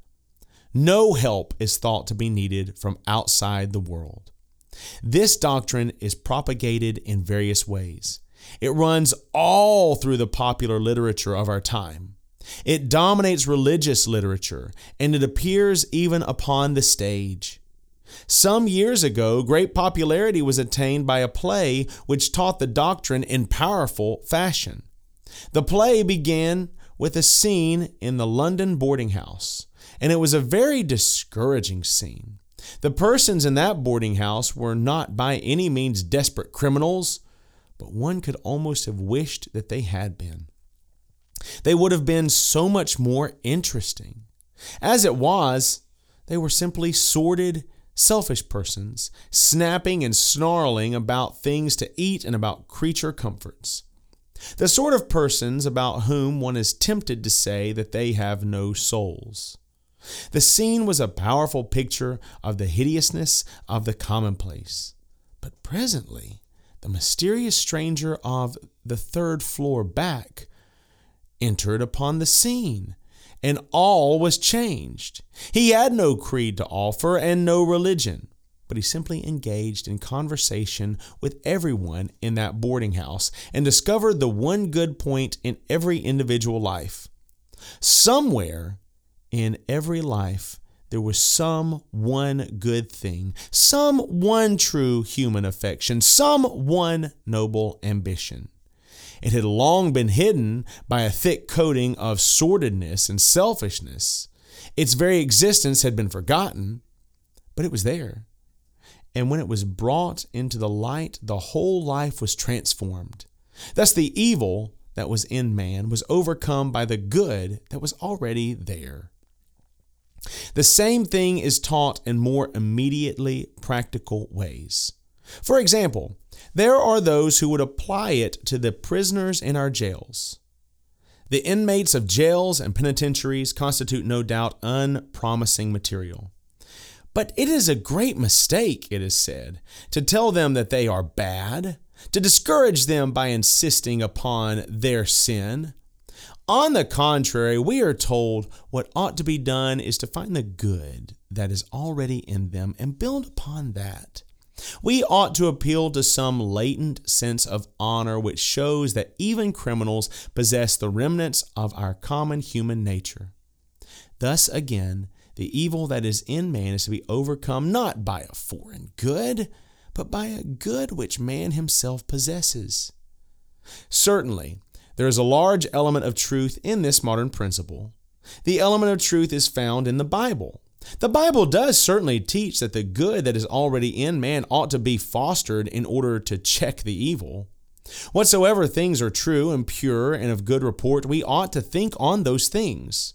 No help is thought to be needed from outside the world. This doctrine is propagated in various ways. It runs all through the popular literature of our time. It dominates religious literature, and it appears even upon the stage. Some years ago, great popularity was attained by a play which taught the doctrine in powerful fashion. The play began with a scene in the London boarding house, and it was a very discouraging scene. The persons in that boarding house were not by any means desperate criminals but one could almost have wished that they had been. They would have been so much more interesting. As it was, they were simply sordid, selfish persons, snapping and snarling about things to eat and about creature comforts. The sort of persons about whom one is tempted to say that they have no souls. The scene was a powerful picture of the hideousness of the commonplace. But presently, the mysterious stranger of the third floor back entered upon the scene, and all was changed. He had no creed to offer and no religion, but he simply engaged in conversation with everyone in that boarding house and discovered the one good point in every individual life. Somewhere in every life, there was some one good thing, some one true human affection, some one noble ambition. It had long been hidden by a thick coating of sordidness and selfishness. Its very existence had been forgotten, but it was there. And when it was brought into the light, the whole life was transformed. Thus, the evil that was in man was overcome by the good that was already there. The same thing is taught in more immediately practical ways. For example, there are those who would apply it to the prisoners in our jails. The inmates of jails and penitentiaries constitute no doubt unpromising material. But it is a great mistake, it is said, to tell them that they are bad, to discourage them by insisting upon their sin, on the contrary, we are told what ought to be done is to find the good that is already in them and build upon that. We ought to appeal to some latent sense of honor which shows that even criminals possess the remnants of our common human nature. Thus, again, the evil that is in man is to be overcome not by a foreign good, but by a good which man himself possesses. Certainly, there is a large element of truth in this modern principle. The element of truth is found in the Bible. The Bible does certainly teach that the good that is already in man ought to be fostered in order to check the evil. Whatsoever things are true and pure and of good report, we ought to think on those things.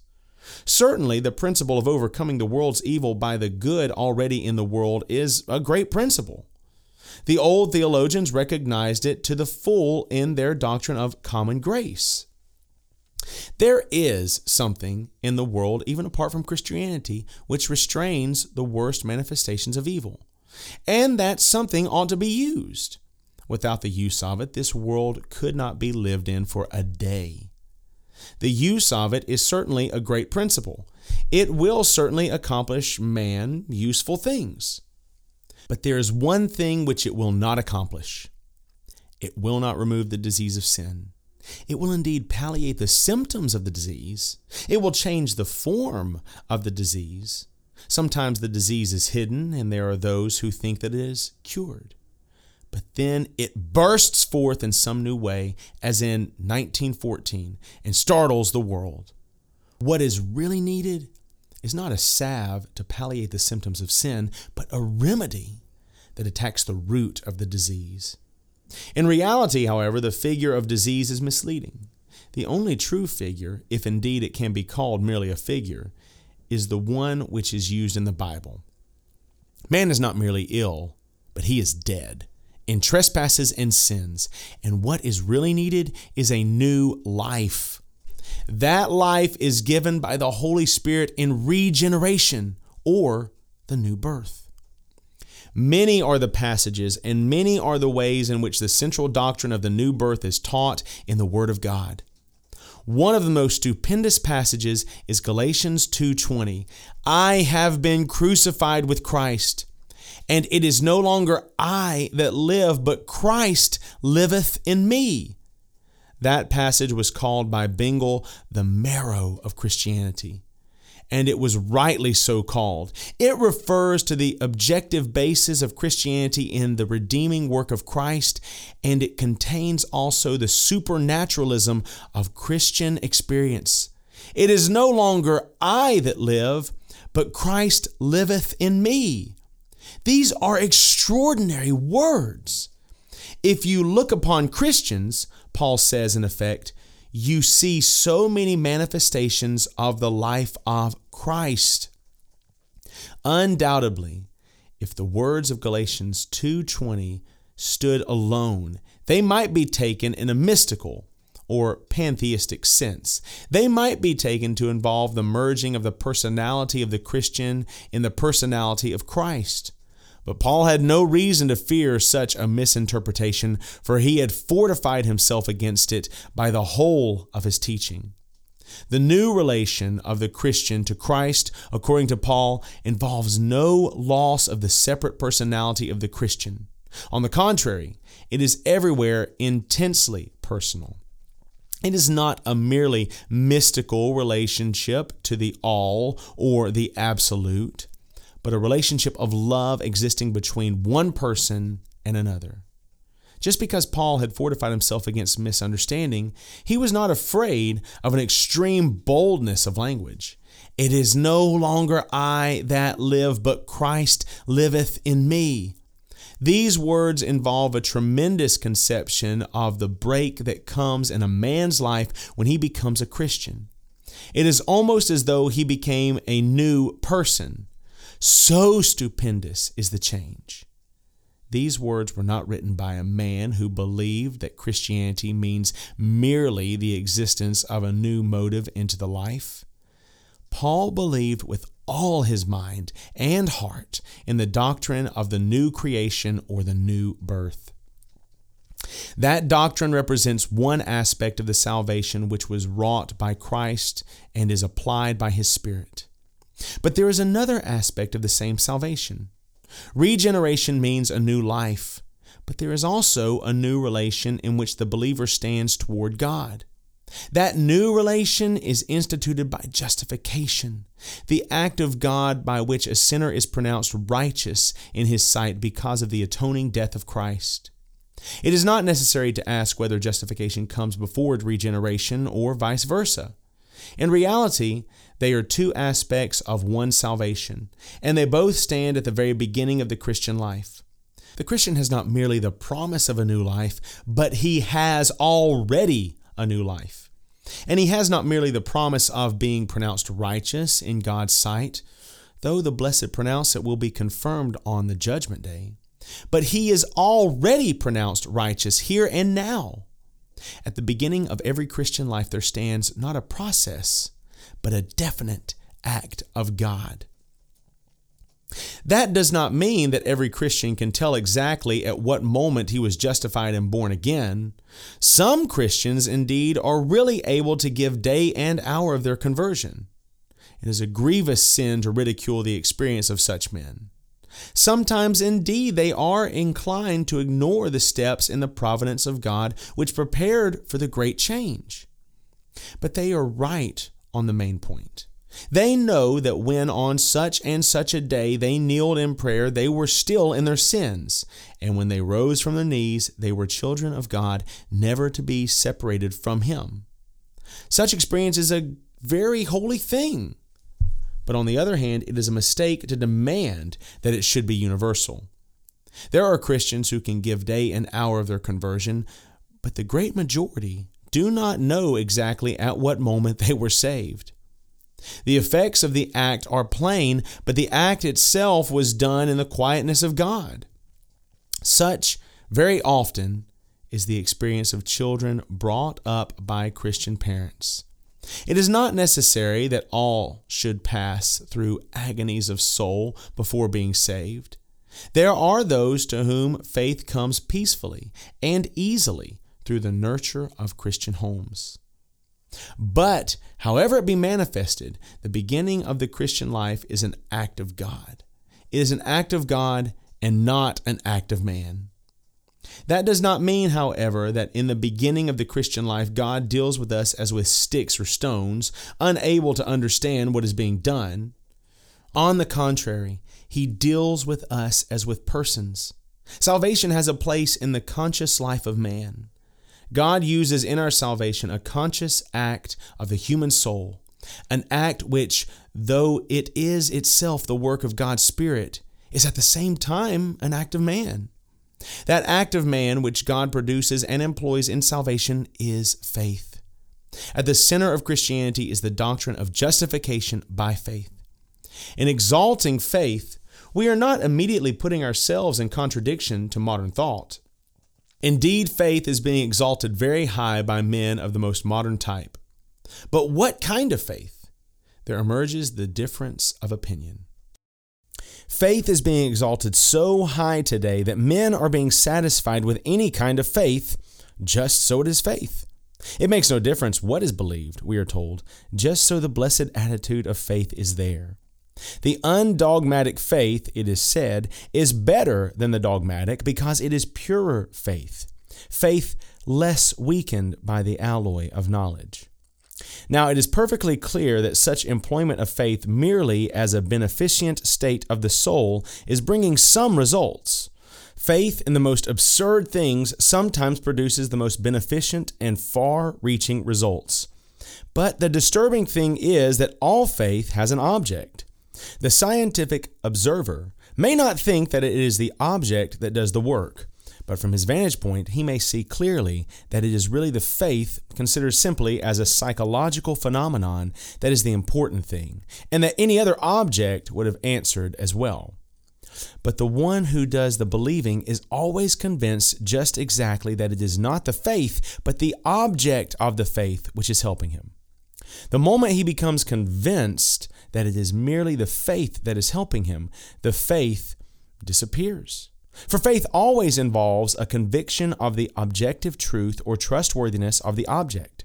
Certainly, the principle of overcoming the world's evil by the good already in the world is a great principle. The old theologians recognized it to the full in their doctrine of common grace. There is something in the world, even apart from Christianity, which restrains the worst manifestations of evil. And that something ought to be used. Without the use of it, this world could not be lived in for a day. The use of it is certainly a great principle. It will certainly accomplish man useful things. But there is one thing which it will not accomplish it will not remove the disease of sin. It will indeed palliate the symptoms of the disease. It will change the form of the disease. Sometimes the disease is hidden, and there are those who think that it is cured. But then it bursts forth in some new way, as in 1914, and startles the world. What is really needed is not a salve to palliate the symptoms of sin, but a remedy that attacks the root of the disease. In reality, however, the figure of disease is misleading. The only true figure, if indeed it can be called merely a figure, is the one which is used in the Bible. Man is not merely ill, but he is dead in trespasses and sins. And what is really needed is a new life. That life is given by the Holy Spirit in regeneration or the new birth. Many are the passages and many are the ways in which the central doctrine of the new birth is taught in the Word of God. One of the most stupendous passages is Galatians 2:20. I have been crucified with Christ, and it is no longer I that live, but Christ liveth in me. That passage was called by Bengel the marrow of Christianity and it was rightly so called. It refers to the objective basis of Christianity in the redeeming work of Christ, and it contains also the supernaturalism of Christian experience. It is no longer I that live, but Christ liveth in me. These are extraordinary words. If you look upon Christians, Paul says in effect, you see so many manifestations of the life of Christ. Undoubtedly, if the words of Galatians 2:20 stood alone, they might be taken in a mystical or pantheistic sense. They might be taken to involve the merging of the personality of the Christian in the personality of Christ. But Paul had no reason to fear such a misinterpretation, for he had fortified himself against it by the whole of his teaching. The new relation of the Christian to Christ, according to Paul, involves no loss of the separate personality of the Christian. On the contrary, it is everywhere intensely personal. It is not a merely mystical relationship to the all or the absolute but a relationship of love existing between one person and another. Just because Paul had fortified himself against misunderstanding, he was not afraid of an extreme boldness of language. It is no longer I that live, but Christ liveth in me. These words involve a tremendous conception of the break that comes in a man's life when he becomes a Christian. It is almost as though he became a new person. So stupendous is the change. These words were not written by a man who believed that Christianity means merely the existence of a new motive into the life. Paul believed with all his mind and heart in the doctrine of the new creation or the new birth. That doctrine represents one aspect of the salvation which was wrought by Christ and is applied by his Spirit. But there is another aspect of the same salvation. Regeneration means a new life, but there is also a new relation in which the believer stands toward God. That new relation is instituted by justification, the act of God by which a sinner is pronounced righteous in his sight because of the atoning death of Christ. It is not necessary to ask whether justification comes before regeneration or vice versa. In reality, they are two aspects of one salvation, and they both stand at the very beginning of the Christian life. The Christian has not merely the promise of a new life, but he has already a new life. And he has not merely the promise of being pronounced righteous in God's sight, though the blessed pronounce it will be confirmed on the judgment day, but he is already pronounced righteous here and now. At the beginning of every Christian life, there stands not a process, but a definite act of God. That does not mean that every Christian can tell exactly at what moment he was justified and born again. Some Christians, indeed, are really able to give day and hour of their conversion. It is a grievous sin to ridicule the experience of such men. Sometimes, indeed, they are inclined to ignore the steps in the providence of God which prepared for the great change. But they are right on the main point. They know that when on such and such a day they kneeled in prayer, they were still in their sins. And when they rose from their knees, they were children of God, never to be separated from Him. Such experience is a very holy thing. But on the other hand, it is a mistake to demand that it should be universal. There are Christians who can give day and hour of their conversion, but the great majority do not know exactly at what moment they were saved. The effects of the act are plain, but the act itself was done in the quietness of God. Such, very often, is the experience of children brought up by Christian parents. It is not necessary that all should pass through agonies of soul before being saved. There are those to whom faith comes peacefully and easily through the nurture of Christian homes. But, however it be manifested, the beginning of the Christian life is an act of God. It is an act of God and not an act of man. That does not mean, however, that in the beginning of the Christian life, God deals with us as with sticks or stones, unable to understand what is being done. On the contrary, He deals with us as with persons. Salvation has a place in the conscious life of man. God uses in our salvation a conscious act of the human soul, an act which, though it is itself the work of God's Spirit, is at the same time an act of man. That act of man which God produces and employs in salvation is faith. At the center of Christianity is the doctrine of justification by faith. In exalting faith, we are not immediately putting ourselves in contradiction to modern thought. Indeed, faith is being exalted very high by men of the most modern type. But what kind of faith? There emerges the difference of opinion. Faith is being exalted so high today that men are being satisfied with any kind of faith, just so it is faith. It makes no difference what is believed, we are told, just so the blessed attitude of faith is there. The undogmatic faith, it is said, is better than the dogmatic because it is purer faith, faith less weakened by the alloy of knowledge. Now, it is perfectly clear that such employment of faith merely as a beneficent state of the soul is bringing some results. Faith in the most absurd things sometimes produces the most beneficent and far reaching results. But the disturbing thing is that all faith has an object. The scientific observer may not think that it is the object that does the work, but from his vantage point, he may see clearly that it is really the faith considered simply as a psychological phenomenon that is the important thing, and that any other object would have answered as well. But the one who does the believing is always convinced just exactly that it is not the faith, but the object of the faith which is helping him. The moment he becomes convinced that it is merely the faith that is helping him, the faith disappears. For faith always involves a conviction of the objective truth or trustworthiness of the object.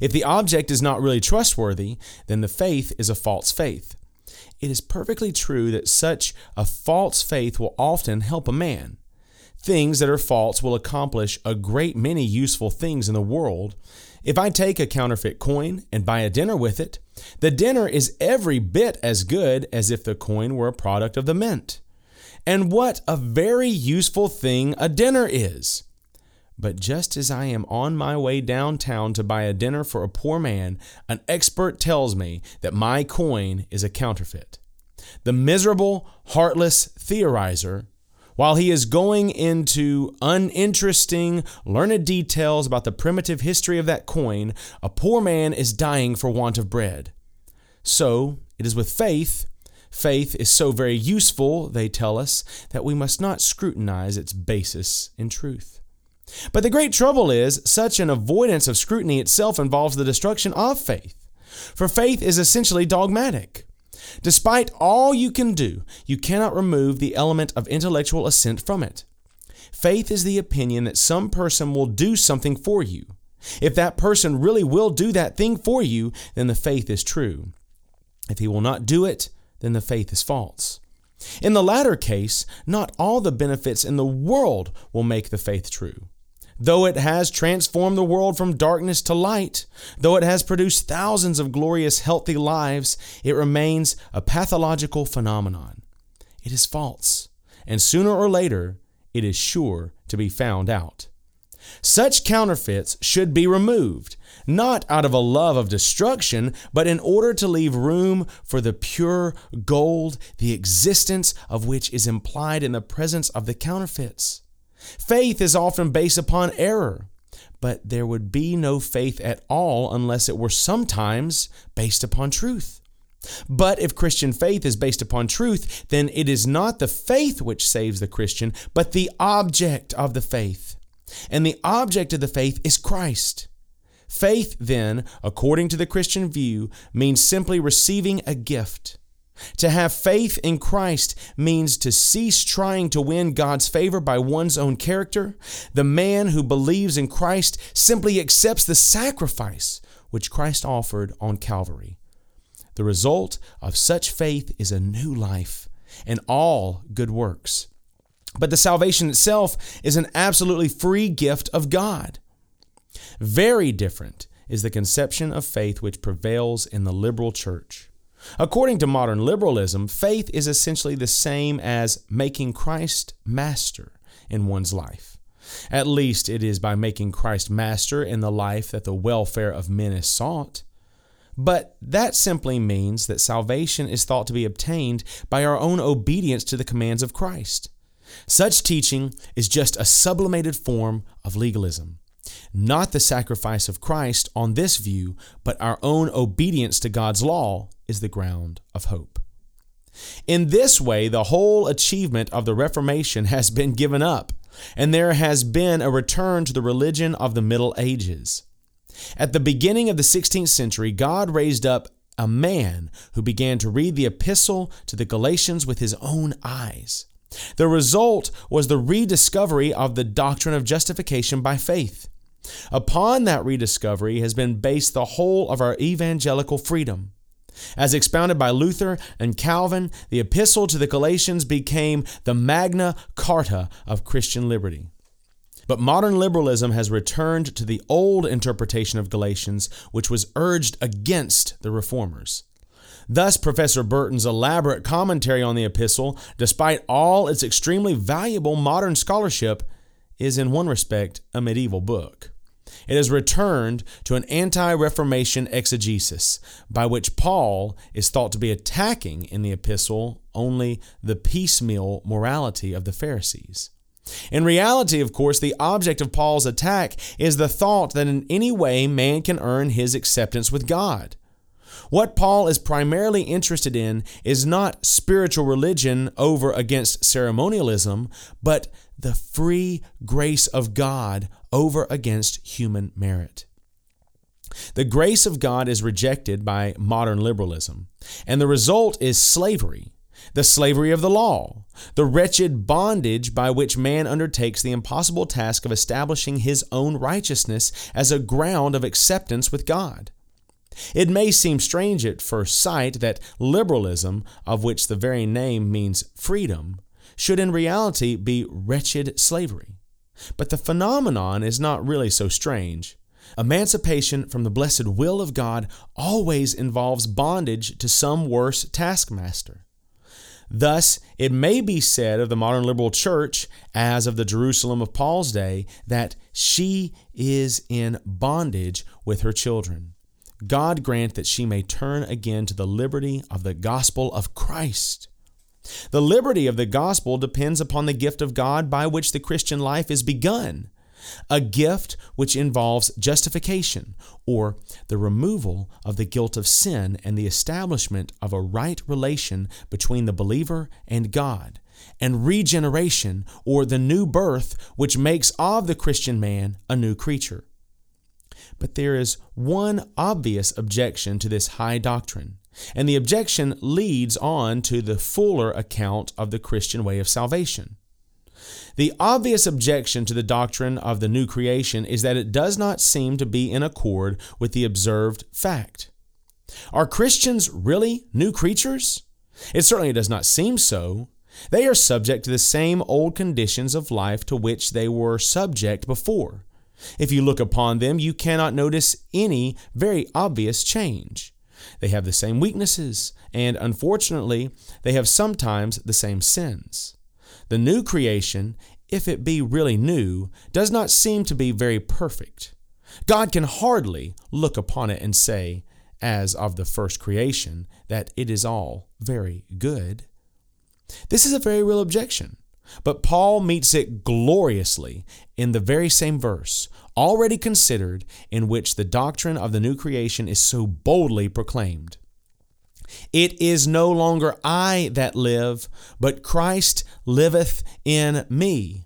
If the object is not really trustworthy, then the faith is a false faith. It is perfectly true that such a false faith will often help a man. Things that are false will accomplish a great many useful things in the world. If I take a counterfeit coin and buy a dinner with it, the dinner is every bit as good as if the coin were a product of the mint. And what a very useful thing a dinner is! But just as I am on my way downtown to buy a dinner for a poor man, an expert tells me that my coin is a counterfeit. The miserable, heartless theorizer, while he is going into uninteresting, learned details about the primitive history of that coin, a poor man is dying for want of bread. So it is with faith Faith is so very useful, they tell us, that we must not scrutinize its basis in truth. But the great trouble is, such an avoidance of scrutiny itself involves the destruction of faith. For faith is essentially dogmatic. Despite all you can do, you cannot remove the element of intellectual assent from it. Faith is the opinion that some person will do something for you. If that person really will do that thing for you, then the faith is true. If he will not do it, then the faith is false. In the latter case, not all the benefits in the world will make the faith true. Though it has transformed the world from darkness to light, though it has produced thousands of glorious, healthy lives, it remains a pathological phenomenon. It is false, and sooner or later, it is sure to be found out. Such counterfeits should be removed, not out of a love of destruction, but in order to leave room for the pure gold, the existence of which is implied in the presence of the counterfeits. Faith is often based upon error, but there would be no faith at all unless it were sometimes based upon truth. But if Christian faith is based upon truth, then it is not the faith which saves the Christian, but the object of the faith. And the object of the faith is Christ. Faith, then, according to the Christian view, means simply receiving a gift. To have faith in Christ means to cease trying to win God's favor by one's own character. The man who believes in Christ simply accepts the sacrifice which Christ offered on Calvary. The result of such faith is a new life and all good works. But the salvation itself is an absolutely free gift of God. Very different is the conception of faith which prevails in the liberal church. According to modern liberalism, faith is essentially the same as making Christ master in one's life. At least it is by making Christ master in the life that the welfare of men is sought. But that simply means that salvation is thought to be obtained by our own obedience to the commands of Christ. Such teaching is just a sublimated form of legalism. Not the sacrifice of Christ on this view, but our own obedience to God's law is the ground of hope. In this way, the whole achievement of the Reformation has been given up, and there has been a return to the religion of the Middle Ages. At the beginning of the 16th century, God raised up a man who began to read the epistle to the Galatians with his own eyes. The result was the rediscovery of the doctrine of justification by faith. Upon that rediscovery has been based the whole of our evangelical freedom. As expounded by Luther and Calvin, the epistle to the Galatians became the Magna Carta of Christian liberty. But modern liberalism has returned to the old interpretation of Galatians, which was urged against the reformers. Thus, Professor Burton's elaborate commentary on the epistle, despite all its extremely valuable modern scholarship, is in one respect a medieval book. It has returned to an anti Reformation exegesis, by which Paul is thought to be attacking in the epistle only the piecemeal morality of the Pharisees. In reality, of course, the object of Paul's attack is the thought that in any way man can earn his acceptance with God. What Paul is primarily interested in is not spiritual religion over against ceremonialism, but the free grace of God over against human merit. The grace of God is rejected by modern liberalism, and the result is slavery, the slavery of the law, the wretched bondage by which man undertakes the impossible task of establishing his own righteousness as a ground of acceptance with God. It may seem strange at first sight that liberalism, of which the very name means freedom, should in reality be wretched slavery. But the phenomenon is not really so strange. Emancipation from the blessed will of God always involves bondage to some worse taskmaster. Thus, it may be said of the modern liberal church, as of the Jerusalem of Paul's day, that she is in bondage with her children. God grant that she may turn again to the liberty of the gospel of Christ. The liberty of the gospel depends upon the gift of God by which the Christian life is begun, a gift which involves justification, or the removal of the guilt of sin and the establishment of a right relation between the believer and God, and regeneration, or the new birth which makes of the Christian man a new creature. But there is one obvious objection to this high doctrine, and the objection leads on to the fuller account of the Christian way of salvation. The obvious objection to the doctrine of the new creation is that it does not seem to be in accord with the observed fact. Are Christians really new creatures? It certainly does not seem so. They are subject to the same old conditions of life to which they were subject before. If you look upon them, you cannot notice any very obvious change. They have the same weaknesses, and unfortunately, they have sometimes the same sins. The new creation, if it be really new, does not seem to be very perfect. God can hardly look upon it and say, as of the first creation, that it is all very good. This is a very real objection. But Paul meets it gloriously in the very same verse, already considered, in which the doctrine of the new creation is so boldly proclaimed. It is no longer I that live, but Christ liveth in me.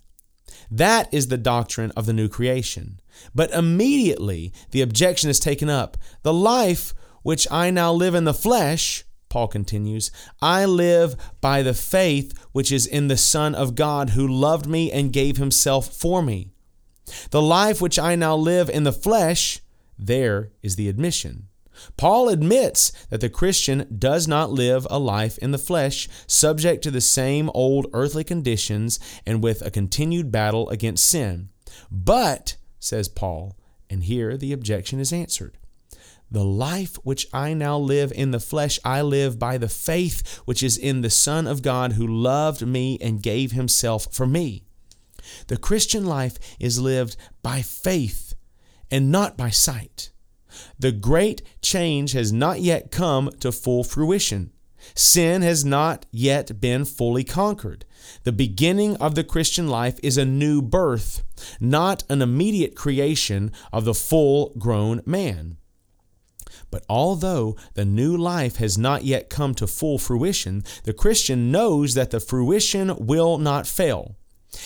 That is the doctrine of the new creation. But immediately the objection is taken up the life which I now live in the flesh, Paul continues, I live by the faith which is in the Son of God who loved me and gave himself for me. The life which I now live in the flesh, there is the admission. Paul admits that the Christian does not live a life in the flesh, subject to the same old earthly conditions and with a continued battle against sin. But, says Paul, and here the objection is answered. The life which I now live in the flesh, I live by the faith which is in the Son of God who loved me and gave himself for me. The Christian life is lived by faith and not by sight. The great change has not yet come to full fruition. Sin has not yet been fully conquered. The beginning of the Christian life is a new birth, not an immediate creation of the full grown man. But although the new life has not yet come to full fruition, the Christian knows that the fruition will not fail.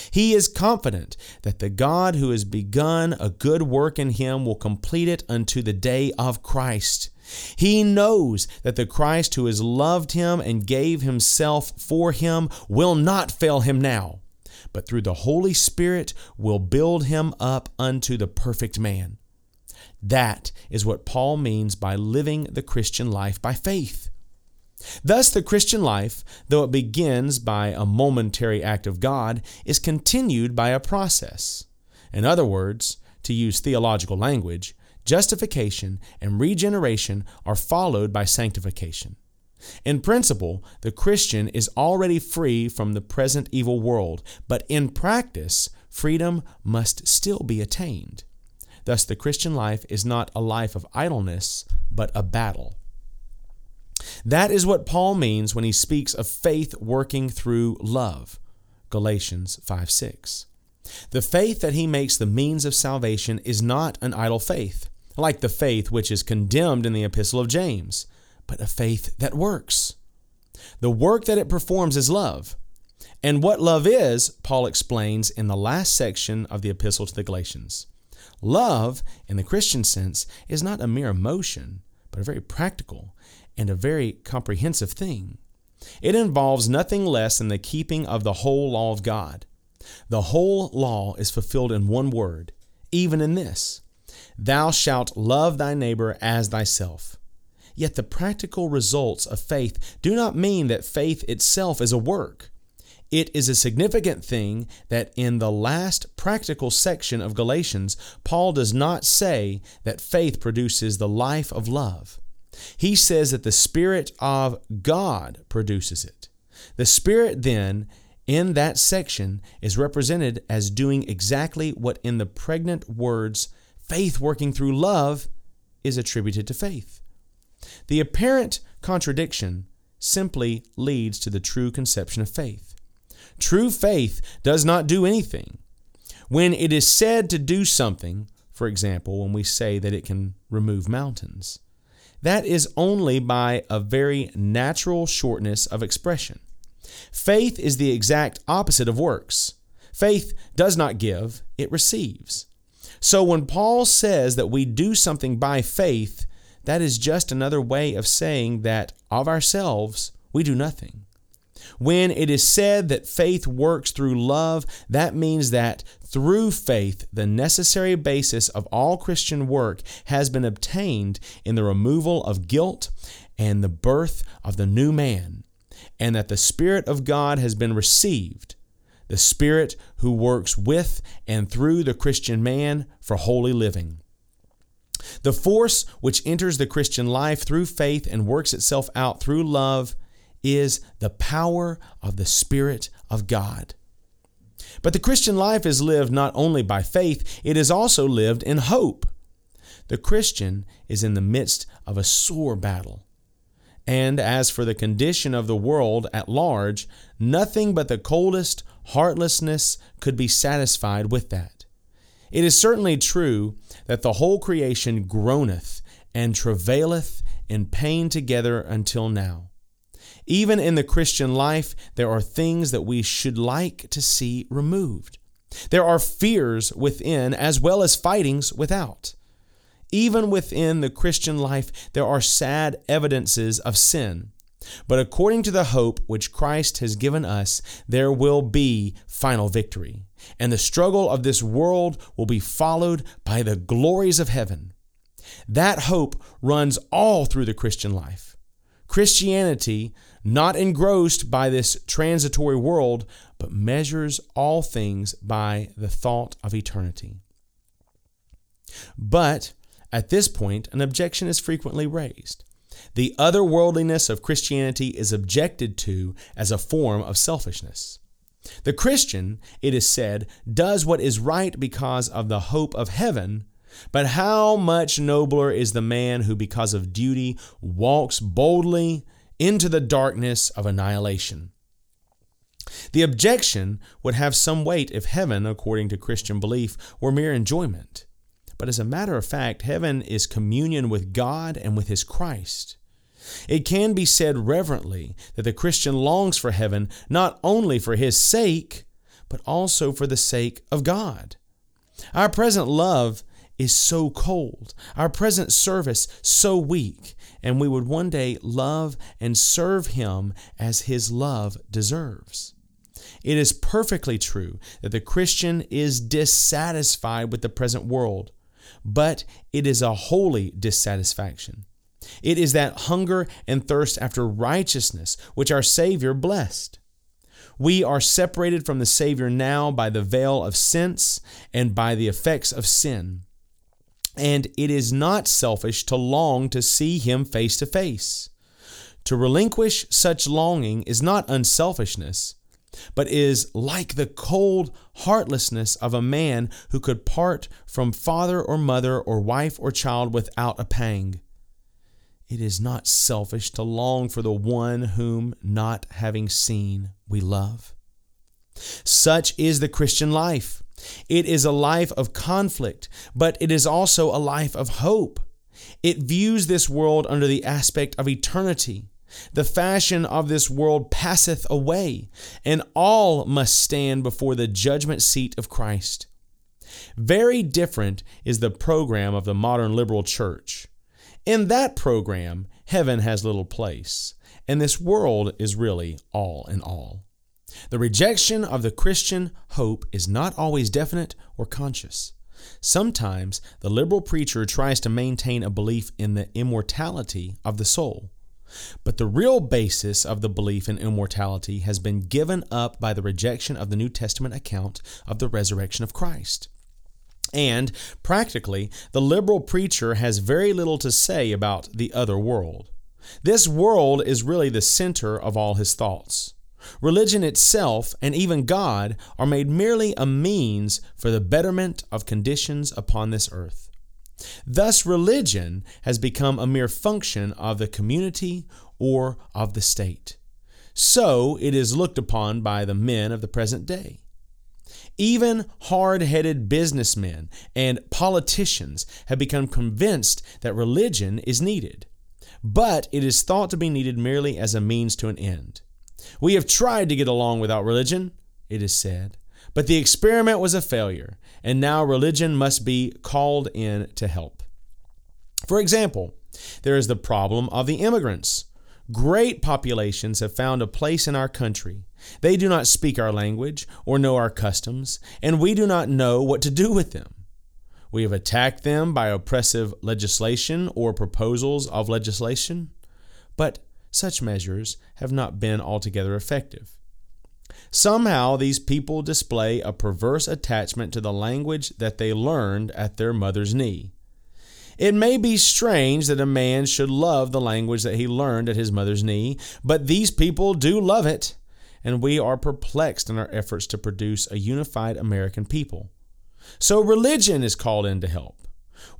He is confident that the God who has begun a good work in him will complete it unto the day of Christ. He knows that the Christ who has loved him and gave himself for him will not fail him now, but through the Holy Spirit will build him up unto the perfect man. That is what Paul means by living the Christian life by faith. Thus, the Christian life, though it begins by a momentary act of God, is continued by a process. In other words, to use theological language, justification and regeneration are followed by sanctification. In principle, the Christian is already free from the present evil world, but in practice, freedom must still be attained. Thus, the Christian life is not a life of idleness, but a battle. That is what Paul means when he speaks of faith working through love. Galatians 5 6. The faith that he makes the means of salvation is not an idle faith, like the faith which is condemned in the Epistle of James, but a faith that works. The work that it performs is love. And what love is, Paul explains in the last section of the Epistle to the Galatians. Love, in the Christian sense, is not a mere emotion, but a very practical and a very comprehensive thing. It involves nothing less than the keeping of the whole law of God. The whole law is fulfilled in one word, even in this Thou shalt love thy neighbor as thyself. Yet the practical results of faith do not mean that faith itself is a work. It is a significant thing that in the last practical section of Galatians, Paul does not say that faith produces the life of love. He says that the Spirit of God produces it. The Spirit, then, in that section, is represented as doing exactly what in the pregnant words, faith working through love, is attributed to faith. The apparent contradiction simply leads to the true conception of faith. True faith does not do anything. When it is said to do something, for example, when we say that it can remove mountains, that is only by a very natural shortness of expression. Faith is the exact opposite of works. Faith does not give, it receives. So when Paul says that we do something by faith, that is just another way of saying that of ourselves we do nothing. When it is said that faith works through love, that means that through faith, the necessary basis of all Christian work has been obtained in the removal of guilt and the birth of the new man, and that the Spirit of God has been received, the Spirit who works with and through the Christian man for holy living. The force which enters the Christian life through faith and works itself out through love is the power of the Spirit of God. But the Christian life is lived not only by faith, it is also lived in hope. The Christian is in the midst of a sore battle. And as for the condition of the world at large, nothing but the coldest heartlessness could be satisfied with that. It is certainly true that the whole creation groaneth and travaileth in pain together until now. Even in the Christian life, there are things that we should like to see removed. There are fears within as well as fightings without. Even within the Christian life, there are sad evidences of sin. But according to the hope which Christ has given us, there will be final victory. And the struggle of this world will be followed by the glories of heaven. That hope runs all through the Christian life. Christianity, not engrossed by this transitory world, but measures all things by the thought of eternity. But at this point, an objection is frequently raised. The otherworldliness of Christianity is objected to as a form of selfishness. The Christian, it is said, does what is right because of the hope of heaven, but how much nobler is the man who, because of duty, walks boldly into the darkness of annihilation. The objection would have some weight if heaven, according to Christian belief, were mere enjoyment. But as a matter of fact, heaven is communion with God and with His Christ. It can be said reverently that the Christian longs for heaven not only for his sake, but also for the sake of God. Our present love is so cold, our present service so weak, and we would one day love and serve Him as His love deserves. It is perfectly true that the Christian is dissatisfied with the present world, but it is a holy dissatisfaction. It is that hunger and thirst after righteousness which our Savior blessed. We are separated from the Savior now by the veil of sense and by the effects of sin. And it is not selfish to long to see Him face to face. To relinquish such longing is not unselfishness, but is like the cold heartlessness of a man who could part from father or mother or wife or child without a pang. It is not selfish to long for the one whom, not having seen, we love. Such is the Christian life. It is a life of conflict, but it is also a life of hope. It views this world under the aspect of eternity. The fashion of this world passeth away, and all must stand before the judgment seat of Christ. Very different is the program of the modern liberal church. In that program, heaven has little place, and this world is really all in all. The rejection of the Christian hope is not always definite or conscious. Sometimes the liberal preacher tries to maintain a belief in the immortality of the soul. But the real basis of the belief in immortality has been given up by the rejection of the New Testament account of the resurrection of Christ. And practically, the liberal preacher has very little to say about the other world. This world is really the center of all his thoughts. Religion itself and even God are made merely a means for the betterment of conditions upon this earth. Thus, religion has become a mere function of the community or of the state. So it is looked upon by the men of the present day. Even hard headed businessmen and politicians have become convinced that religion is needed, but it is thought to be needed merely as a means to an end. We have tried to get along without religion, it is said, but the experiment was a failure, and now religion must be called in to help. For example, there is the problem of the immigrants. Great populations have found a place in our country. They do not speak our language or know our customs, and we do not know what to do with them. We have attacked them by oppressive legislation or proposals of legislation, but such measures have not been altogether effective. Somehow, these people display a perverse attachment to the language that they learned at their mother's knee. It may be strange that a man should love the language that he learned at his mother's knee, but these people do love it, and we are perplexed in our efforts to produce a unified American people. So religion is called in to help.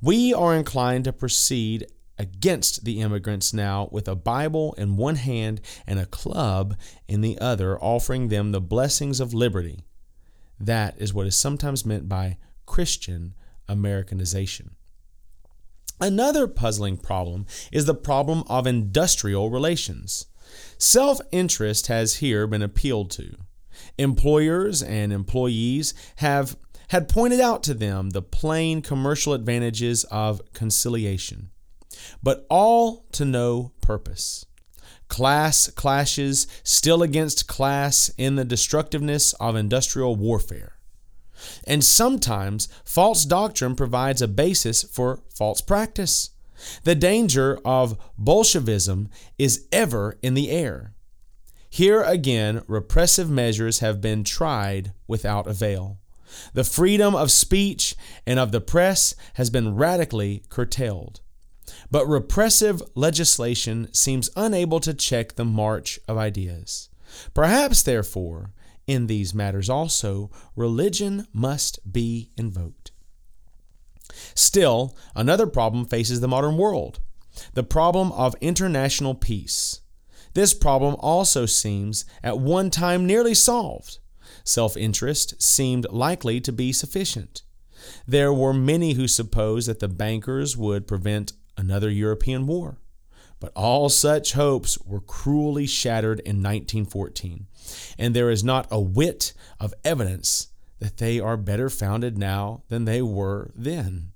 We are inclined to proceed against the immigrants now with a Bible in one hand and a club in the other, offering them the blessings of liberty. That is what is sometimes meant by Christian Americanization. Another puzzling problem is the problem of industrial relations. Self interest has here been appealed to. Employers and employees have had pointed out to them the plain commercial advantages of conciliation, but all to no purpose. Class clashes still against class in the destructiveness of industrial warfare. And sometimes false doctrine provides a basis for false practice. The danger of Bolshevism is ever in the air. Here again, repressive measures have been tried without avail. The freedom of speech and of the press has been radically curtailed. But repressive legislation seems unable to check the march of ideas. Perhaps, therefore, in these matters also, religion must be invoked. Still, another problem faces the modern world the problem of international peace. This problem also seems at one time nearly solved. Self interest seemed likely to be sufficient. There were many who supposed that the bankers would prevent another European war. But all such hopes were cruelly shattered in 1914, and there is not a whit of evidence that they are better founded now than they were then.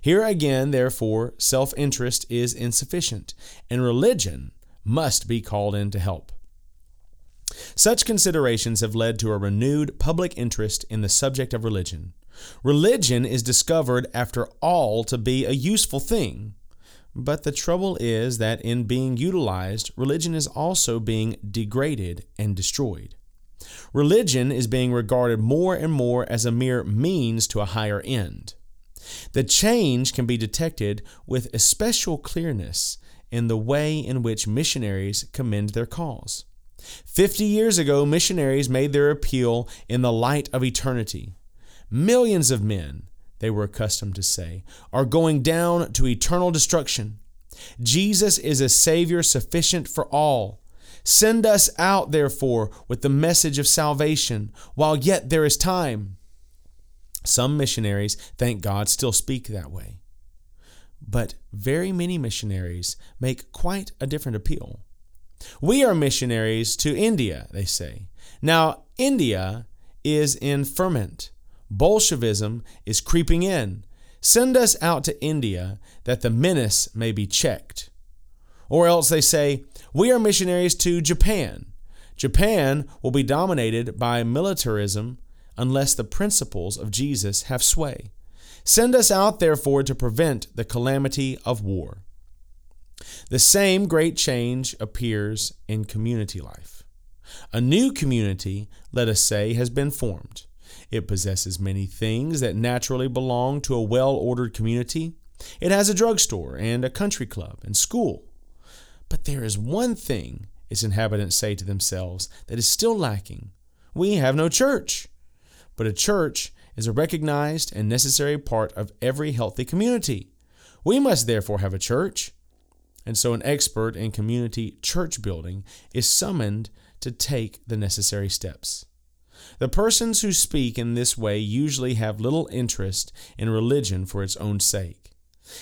Here again, therefore, self interest is insufficient, and religion must be called in to help. Such considerations have led to a renewed public interest in the subject of religion. Religion is discovered, after all, to be a useful thing. But the trouble is that in being utilized, religion is also being degraded and destroyed. Religion is being regarded more and more as a mere means to a higher end. The change can be detected with especial clearness in the way in which missionaries commend their cause. Fifty years ago, missionaries made their appeal in the light of eternity. Millions of men, they were accustomed to say, are going down to eternal destruction. Jesus is a Savior sufficient for all. Send us out, therefore, with the message of salvation, while yet there is time. Some missionaries, thank God, still speak that way. But very many missionaries make quite a different appeal. We are missionaries to India, they say. Now, India is in ferment. Bolshevism is creeping in. Send us out to India that the menace may be checked. Or else they say, We are missionaries to Japan. Japan will be dominated by militarism unless the principles of Jesus have sway. Send us out, therefore, to prevent the calamity of war. The same great change appears in community life. A new community, let us say, has been formed. It possesses many things that naturally belong to a well ordered community. It has a drugstore and a country club and school. But there is one thing its inhabitants say to themselves that is still lacking we have no church. But a church is a recognized and necessary part of every healthy community. We must therefore have a church. And so an expert in community church building is summoned to take the necessary steps. The persons who speak in this way usually have little interest in religion for its own sake.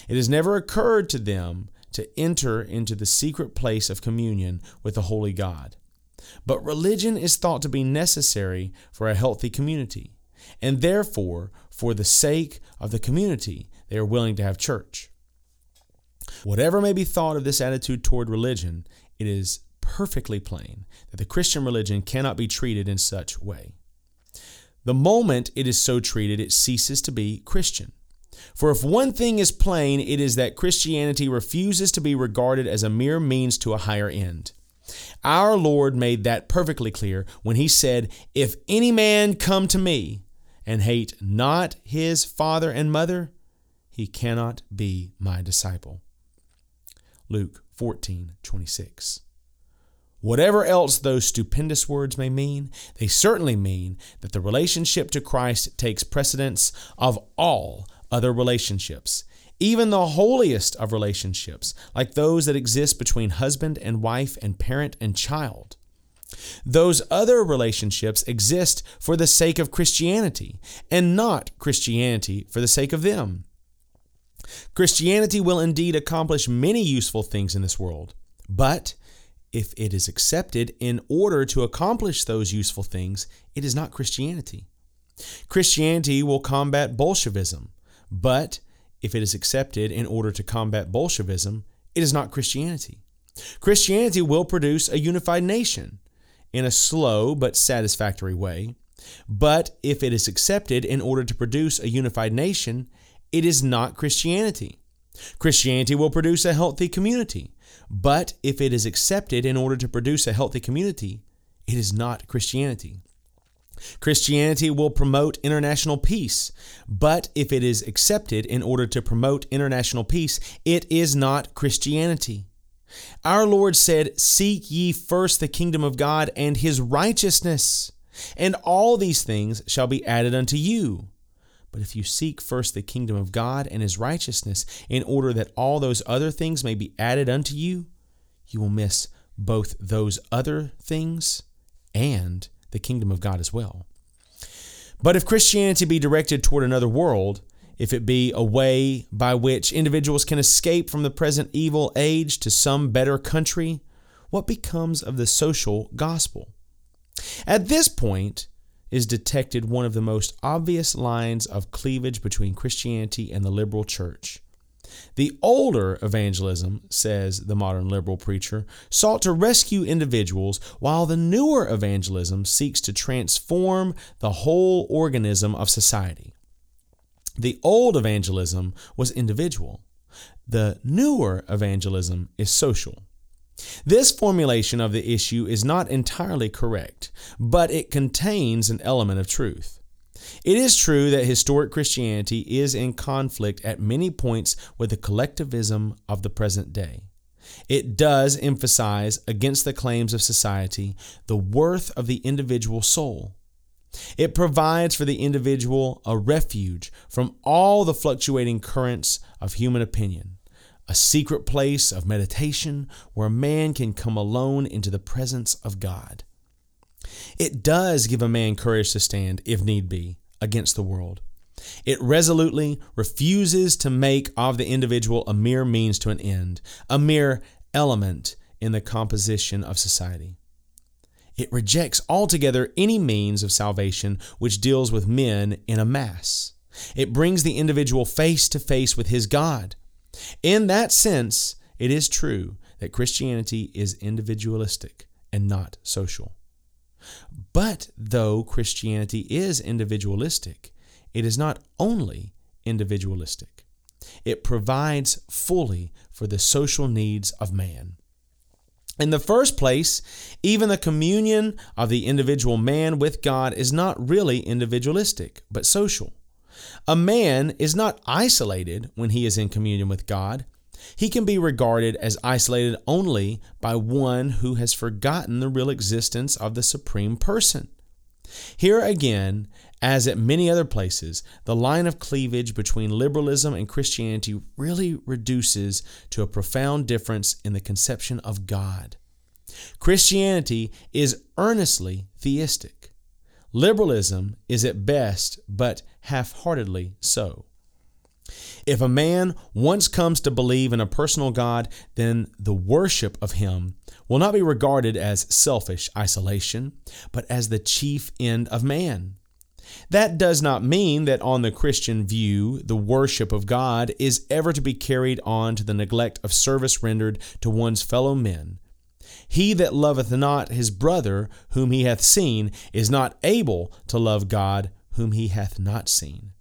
It has never occurred to them to enter into the secret place of communion with the Holy God. But religion is thought to be necessary for a healthy community, and therefore, for the sake of the community, they are willing to have church. Whatever may be thought of this attitude toward religion, it is perfectly plain that the Christian religion cannot be treated in such way. The moment it is so treated, it ceases to be Christian. For if one thing is plain, it is that Christianity refuses to be regarded as a mere means to a higher end. Our Lord made that perfectly clear when he said, If any man come to me and hate not his father and mother, he cannot be my disciple. Luke 14 26. Whatever else those stupendous words may mean, they certainly mean that the relationship to Christ takes precedence of all other relationships, even the holiest of relationships, like those that exist between husband and wife and parent and child. Those other relationships exist for the sake of Christianity, and not Christianity for the sake of them. Christianity will indeed accomplish many useful things in this world, but if it is accepted in order to accomplish those useful things, it is not Christianity. Christianity will combat Bolshevism, but if it is accepted in order to combat Bolshevism, it is not Christianity. Christianity will produce a unified nation in a slow but satisfactory way, but if it is accepted in order to produce a unified nation, it is not Christianity. Christianity will produce a healthy community, but if it is accepted in order to produce a healthy community, it is not Christianity. Christianity will promote international peace, but if it is accepted in order to promote international peace, it is not Christianity. Our Lord said, Seek ye first the kingdom of God and his righteousness, and all these things shall be added unto you. But if you seek first the kingdom of God and his righteousness, in order that all those other things may be added unto you, you will miss both those other things and the kingdom of God as well. But if Christianity be directed toward another world, if it be a way by which individuals can escape from the present evil age to some better country, what becomes of the social gospel? At this point is detected one of the most obvious lines of cleavage between Christianity and the liberal church. The older evangelism, says the modern liberal preacher, sought to rescue individuals, while the newer evangelism seeks to transform the whole organism of society. The old evangelism was individual, the newer evangelism is social. This formulation of the issue is not entirely correct, but it contains an element of truth. It is true that historic Christianity is in conflict at many points with the collectivism of the present day. It does emphasize, against the claims of society, the worth of the individual soul. It provides for the individual a refuge from all the fluctuating currents of human opinion, a secret place of meditation where man can come alone into the presence of God. It does give a man courage to stand, if need be, against the world. It resolutely refuses to make of the individual a mere means to an end, a mere element in the composition of society. It rejects altogether any means of salvation which deals with men in a mass. It brings the individual face to face with his God. In that sense, it is true that Christianity is individualistic and not social. But though Christianity is individualistic, it is not only individualistic. It provides fully for the social needs of man. In the first place, even the communion of the individual man with God is not really individualistic, but social. A man is not isolated when he is in communion with God. He can be regarded as isolated only by one who has forgotten the real existence of the Supreme Person. Here again, as at many other places, the line of cleavage between liberalism and Christianity really reduces to a profound difference in the conception of God. Christianity is earnestly theistic. Liberalism is at best but half heartedly so. If a man once comes to believe in a personal God, then the worship of him will not be regarded as selfish isolation, but as the chief end of man. That does not mean that on the Christian view, the worship of God is ever to be carried on to the neglect of service rendered to one's fellow men. He that loveth not his brother whom he hath seen is not able to love God whom he hath not seen.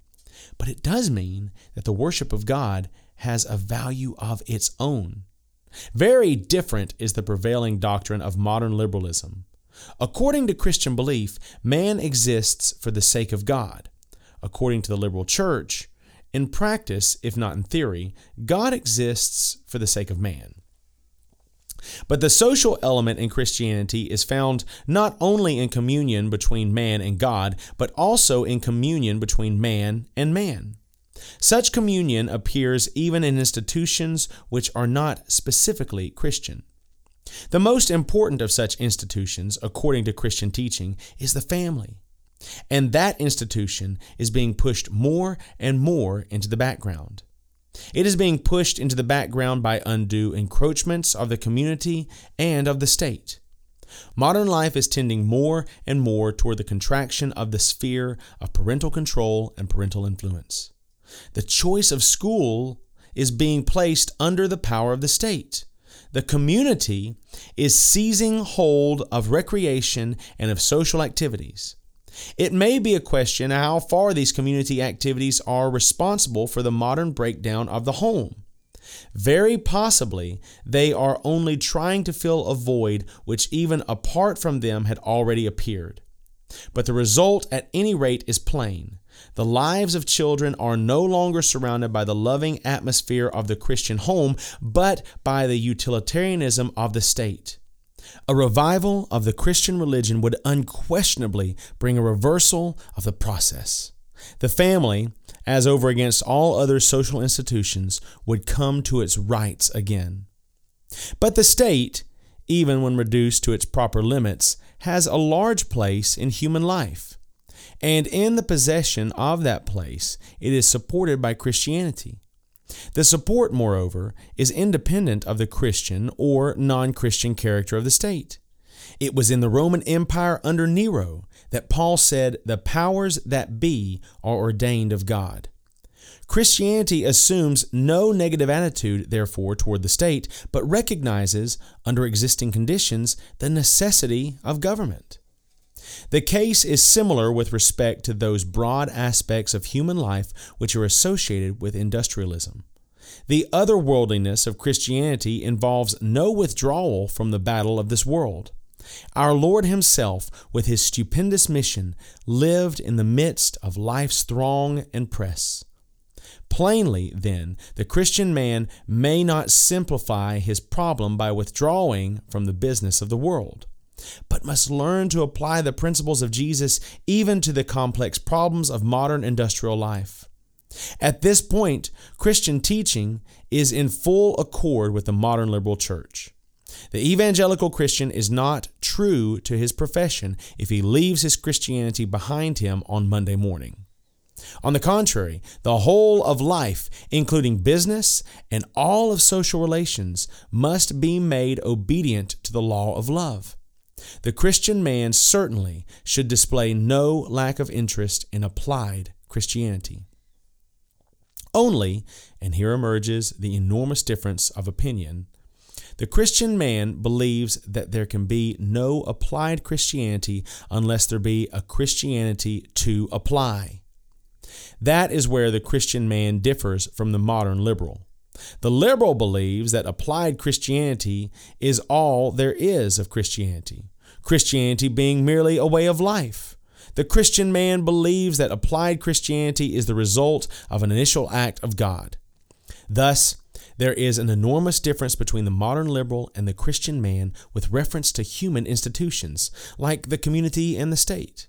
But it does mean that the worship of God has a value of its own. Very different is the prevailing doctrine of modern liberalism. According to Christian belief, man exists for the sake of God. According to the liberal church, in practice, if not in theory, God exists for the sake of man. But the social element in Christianity is found not only in communion between man and God, but also in communion between man and man. Such communion appears even in institutions which are not specifically Christian. The most important of such institutions, according to Christian teaching, is the family. And that institution is being pushed more and more into the background. It is being pushed into the background by undue encroachments of the community and of the state. Modern life is tending more and more toward the contraction of the sphere of parental control and parental influence. The choice of school is being placed under the power of the state. The community is seizing hold of recreation and of social activities. It may be a question how far these community activities are responsible for the modern breakdown of the home. Very possibly, they are only trying to fill a void which, even apart from them, had already appeared. But the result, at any rate, is plain. The lives of children are no longer surrounded by the loving atmosphere of the Christian home, but by the utilitarianism of the state. A revival of the Christian religion would unquestionably bring a reversal of the process. The family, as over against all other social institutions, would come to its rights again. But the state, even when reduced to its proper limits, has a large place in human life. And in the possession of that place, it is supported by Christianity. The support, moreover, is independent of the Christian or non Christian character of the state. It was in the Roman Empire under Nero that Paul said, The powers that be are ordained of God. Christianity assumes no negative attitude, therefore, toward the state, but recognizes, under existing conditions, the necessity of government. The case is similar with respect to those broad aspects of human life which are associated with industrialism. The otherworldliness of Christianity involves no withdrawal from the battle of this world. Our Lord Himself, with His stupendous mission, lived in the midst of life's throng and press. Plainly, then, the Christian man may not simplify his problem by withdrawing from the business of the world but must learn to apply the principles of Jesus even to the complex problems of modern industrial life. At this point, Christian teaching is in full accord with the modern liberal church. The evangelical Christian is not true to his profession if he leaves his Christianity behind him on Monday morning. On the contrary, the whole of life, including business and all of social relations, must be made obedient to the law of love. The Christian man certainly should display no lack of interest in applied Christianity. Only, and here emerges the enormous difference of opinion, the Christian man believes that there can be no applied Christianity unless there be a Christianity to apply. That is where the Christian man differs from the modern liberal. The liberal believes that applied Christianity is all there is of Christianity, Christianity being merely a way of life. The Christian man believes that applied Christianity is the result of an initial act of God. Thus, there is an enormous difference between the modern liberal and the Christian man with reference to human institutions, like the community and the state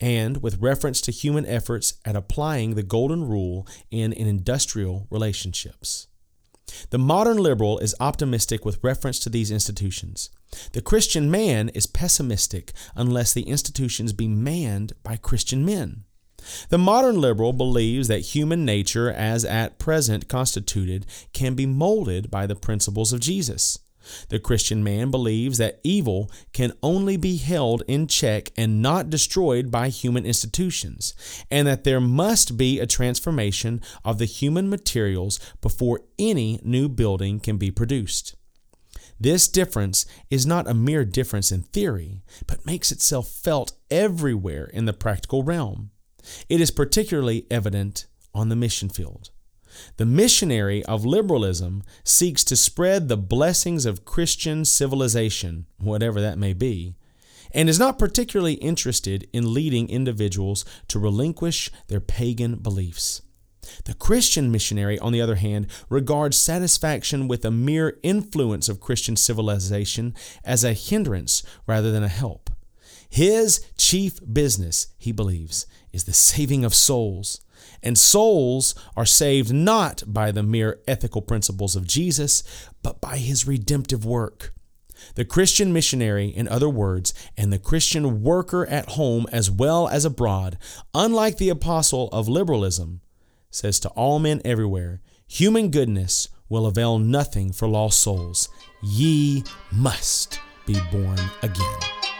and with reference to human efforts at applying the golden rule in, in industrial relationships. The modern liberal is optimistic with reference to these institutions. The Christian man is pessimistic unless the institutions be manned by Christian men. The modern liberal believes that human nature, as at present constituted, can be molded by the principles of Jesus. The Christian man believes that evil can only be held in check and not destroyed by human institutions, and that there must be a transformation of the human materials before any new building can be produced. This difference is not a mere difference in theory, but makes itself felt everywhere in the practical realm. It is particularly evident on the mission field. The missionary of liberalism seeks to spread the blessings of Christian civilization, whatever that may be, and is not particularly interested in leading individuals to relinquish their pagan beliefs. The Christian missionary, on the other hand, regards satisfaction with a mere influence of Christian civilization as a hindrance rather than a help. His chief business, he believes, is the saving of souls. And souls are saved not by the mere ethical principles of Jesus, but by his redemptive work. The Christian missionary, in other words, and the Christian worker at home as well as abroad, unlike the apostle of liberalism, says to all men everywhere, Human goodness will avail nothing for lost souls. Ye must be born again.